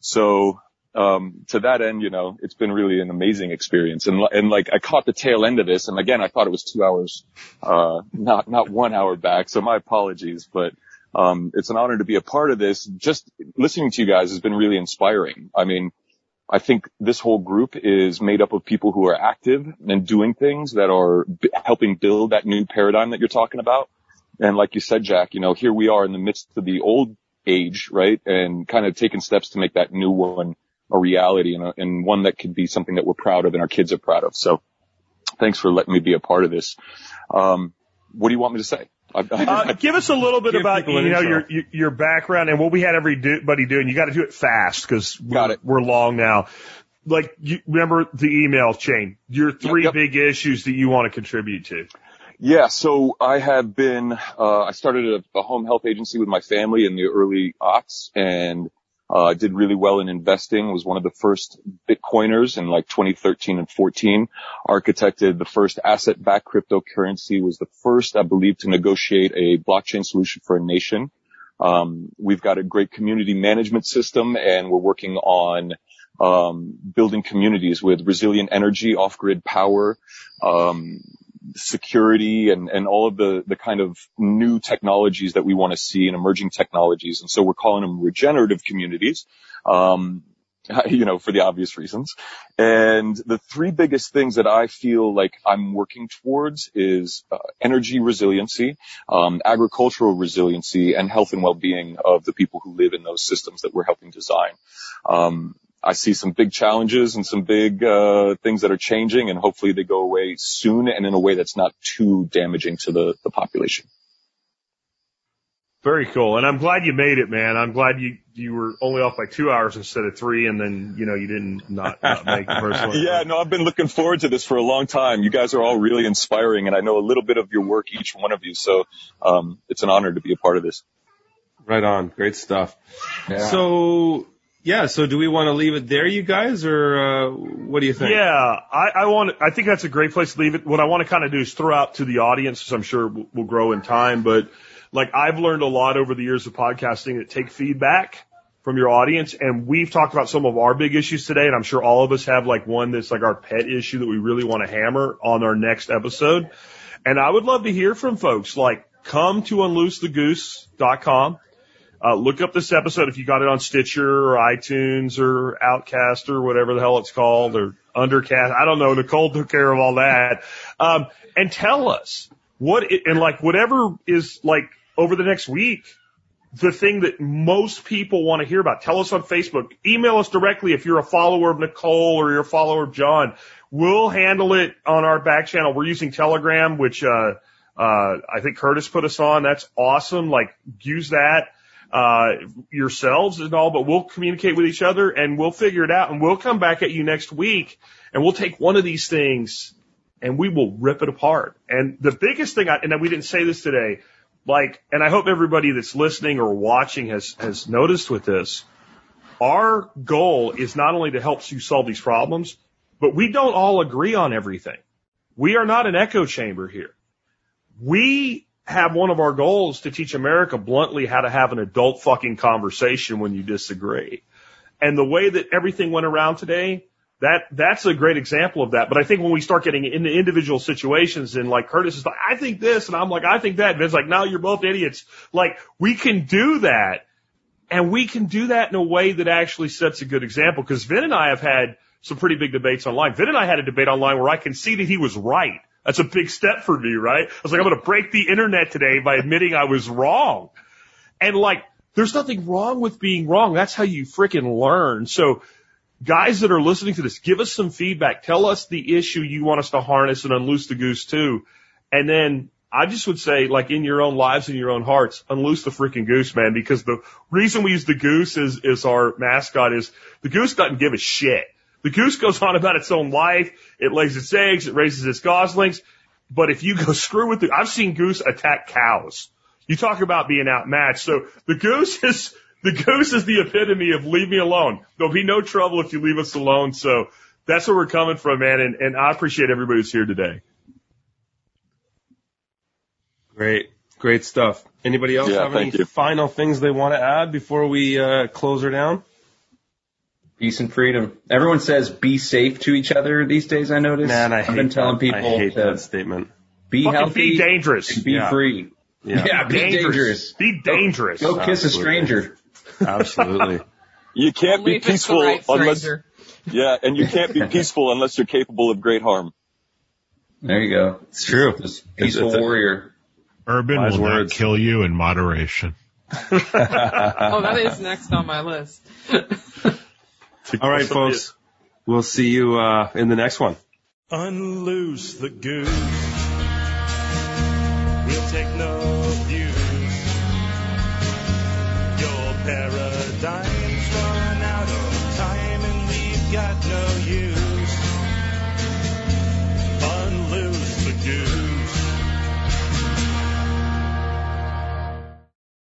So, um, to that end, you know, it's been really an amazing experience. And, and like I caught the tail end of this and again, I thought it was two hours, uh, not, not one hour back. So my apologies, but, um, it's an honor to be a part of this. Just listening to you guys has been really inspiring. I mean, I think this whole group is made up of people who are active and doing things that are b- helping build that new paradigm that you're talking about. And like you said, Jack, you know, here we are in the midst of the old age, right? And kind of taking steps to make that new one a reality and, a, and one that could be something that we're proud of and our kids are proud of. So thanks for letting me be a part of this. Um, what do you want me to say? Uh, give us a little bit about you know intro. your your- your background and what we had everybody do, and You got to do it fast because we're, we're long now. Like you remember the email chain. Your three yep. big issues that you want to contribute to. Yeah, so I have been, uh, I started a, a home health agency with my family in the early aughts and, uh, did really well in investing, was one of the first Bitcoiners in like 2013 and 14, architected the first asset backed cryptocurrency, was the first, I believe, to negotiate a blockchain solution for a nation. Um, we've got a great community management system and we're working on, um, building communities with resilient energy, off-grid power, um, security and, and all of the, the kind of new technologies that we want to see and emerging technologies. And so we're calling them regenerative communities. Um, you know, for the obvious reasons. And the three biggest things that I feel like I'm working towards is uh, energy resiliency, um, agricultural resiliency, and health and well-being of the people who live in those systems that we're helping design. Um, I see some big challenges and some big uh, things that are changing, and hopefully they go away soon and in a way that's not too damaging to the, the population. Very cool, and I'm glad you made it, man. I'm glad you you were only off by two hours instead of three, and then you know you didn't not, not make the first one. Yeah, no, I've been looking forward to this for a long time. You guys are all really inspiring, and I know a little bit of your work, each one of you. So um, it's an honor to be a part of this. Right on. Great stuff. So, yeah, so do we want to leave it there, you guys, or uh, what do you think? Yeah, I, I want. I think that's a great place to leave it. What I want to kind of do is throw out to the audience, which I'm sure will, will grow in time. But like I've learned a lot over the years of podcasting that take feedback from your audience, and we've talked about some of our big issues today, and I'm sure all of us have like one that's like our pet issue that we really want to hammer on our next episode. And I would love to hear from folks. Like, come to unloosethegoose.com. Uh, look up this episode if you got it on Stitcher or iTunes or Outcast or whatever the hell it's called or Undercast. I don't know. Nicole took care of all that. Um, and tell us what, it, and like whatever is like over the next week, the thing that most people want to hear about. Tell us on Facebook. Email us directly if you're a follower of Nicole or you're a follower of John. We'll handle it on our back channel. We're using Telegram, which, uh, uh, I think Curtis put us on. That's awesome. Like use that uh, yourselves and all, but we'll communicate with each other and we'll figure it out and we'll come back at you next week and we'll take one of these things and we will rip it apart. And the biggest thing, I, and we didn't say this today, like, and I hope everybody that's listening or watching has, has noticed with this, our goal is not only to help you solve these problems, but we don't all agree on everything. We are not an echo chamber here. We have one of our goals to teach America bluntly how to have an adult fucking conversation when you disagree. And the way that everything went around today, that, that's a great example of that. But I think when we start getting into individual situations and like Curtis is like, I think this and I'm like, I think that. And it's like, now you're both idiots. Like we can do that and we can do that in a way that actually sets a good example. Cause Vin and I have had some pretty big debates online. Vin and I had a debate online where I conceded he was right. That's a big step for me, right? I was like, I'm going to break the internet today by admitting I was wrong. And like, there's nothing wrong with being wrong. That's how you freaking learn. So guys that are listening to this, give us some feedback. Tell us the issue you want us to harness and unloose the goose to. And then I just would say, like in your own lives and your own hearts, unloose the freaking goose, man, because the reason we use the goose is, is our mascot is the goose doesn't give a shit. The goose goes on about its own life. It lays its eggs. It raises its goslings. But if you go screw with the, I've seen goose attack cows. You talk about being outmatched. So the goose is, the goose is the epitome of leave me alone. There'll be no trouble if you leave us alone. So that's where we're coming from, man. And, and I appreciate everybody who's here today. Great, great stuff. Anybody else Yeah, have any you. final things they want to add before we uh, close her down? Peace and freedom. Everyone says be safe to each other these days. I notice. Man, I I've hate been telling that. people I hate to that statement. be Fucking healthy, be dangerous. and be Yeah. free. Yeah, Yeah, be dangerous. Be dangerous. Go kiss a stranger. absolutely. You can't Only be if it's the peaceful right unless, stranger. yeah, and you can't be peaceful unless you're capable of great harm. There you go. It's true. Just It's- peaceful it's a- warrior. Urban Wise will words. not kill you in moderation. Oh, that is next on my list. All right, folks. We'll see you uh, in the next one. Unloose the goose. We'll take no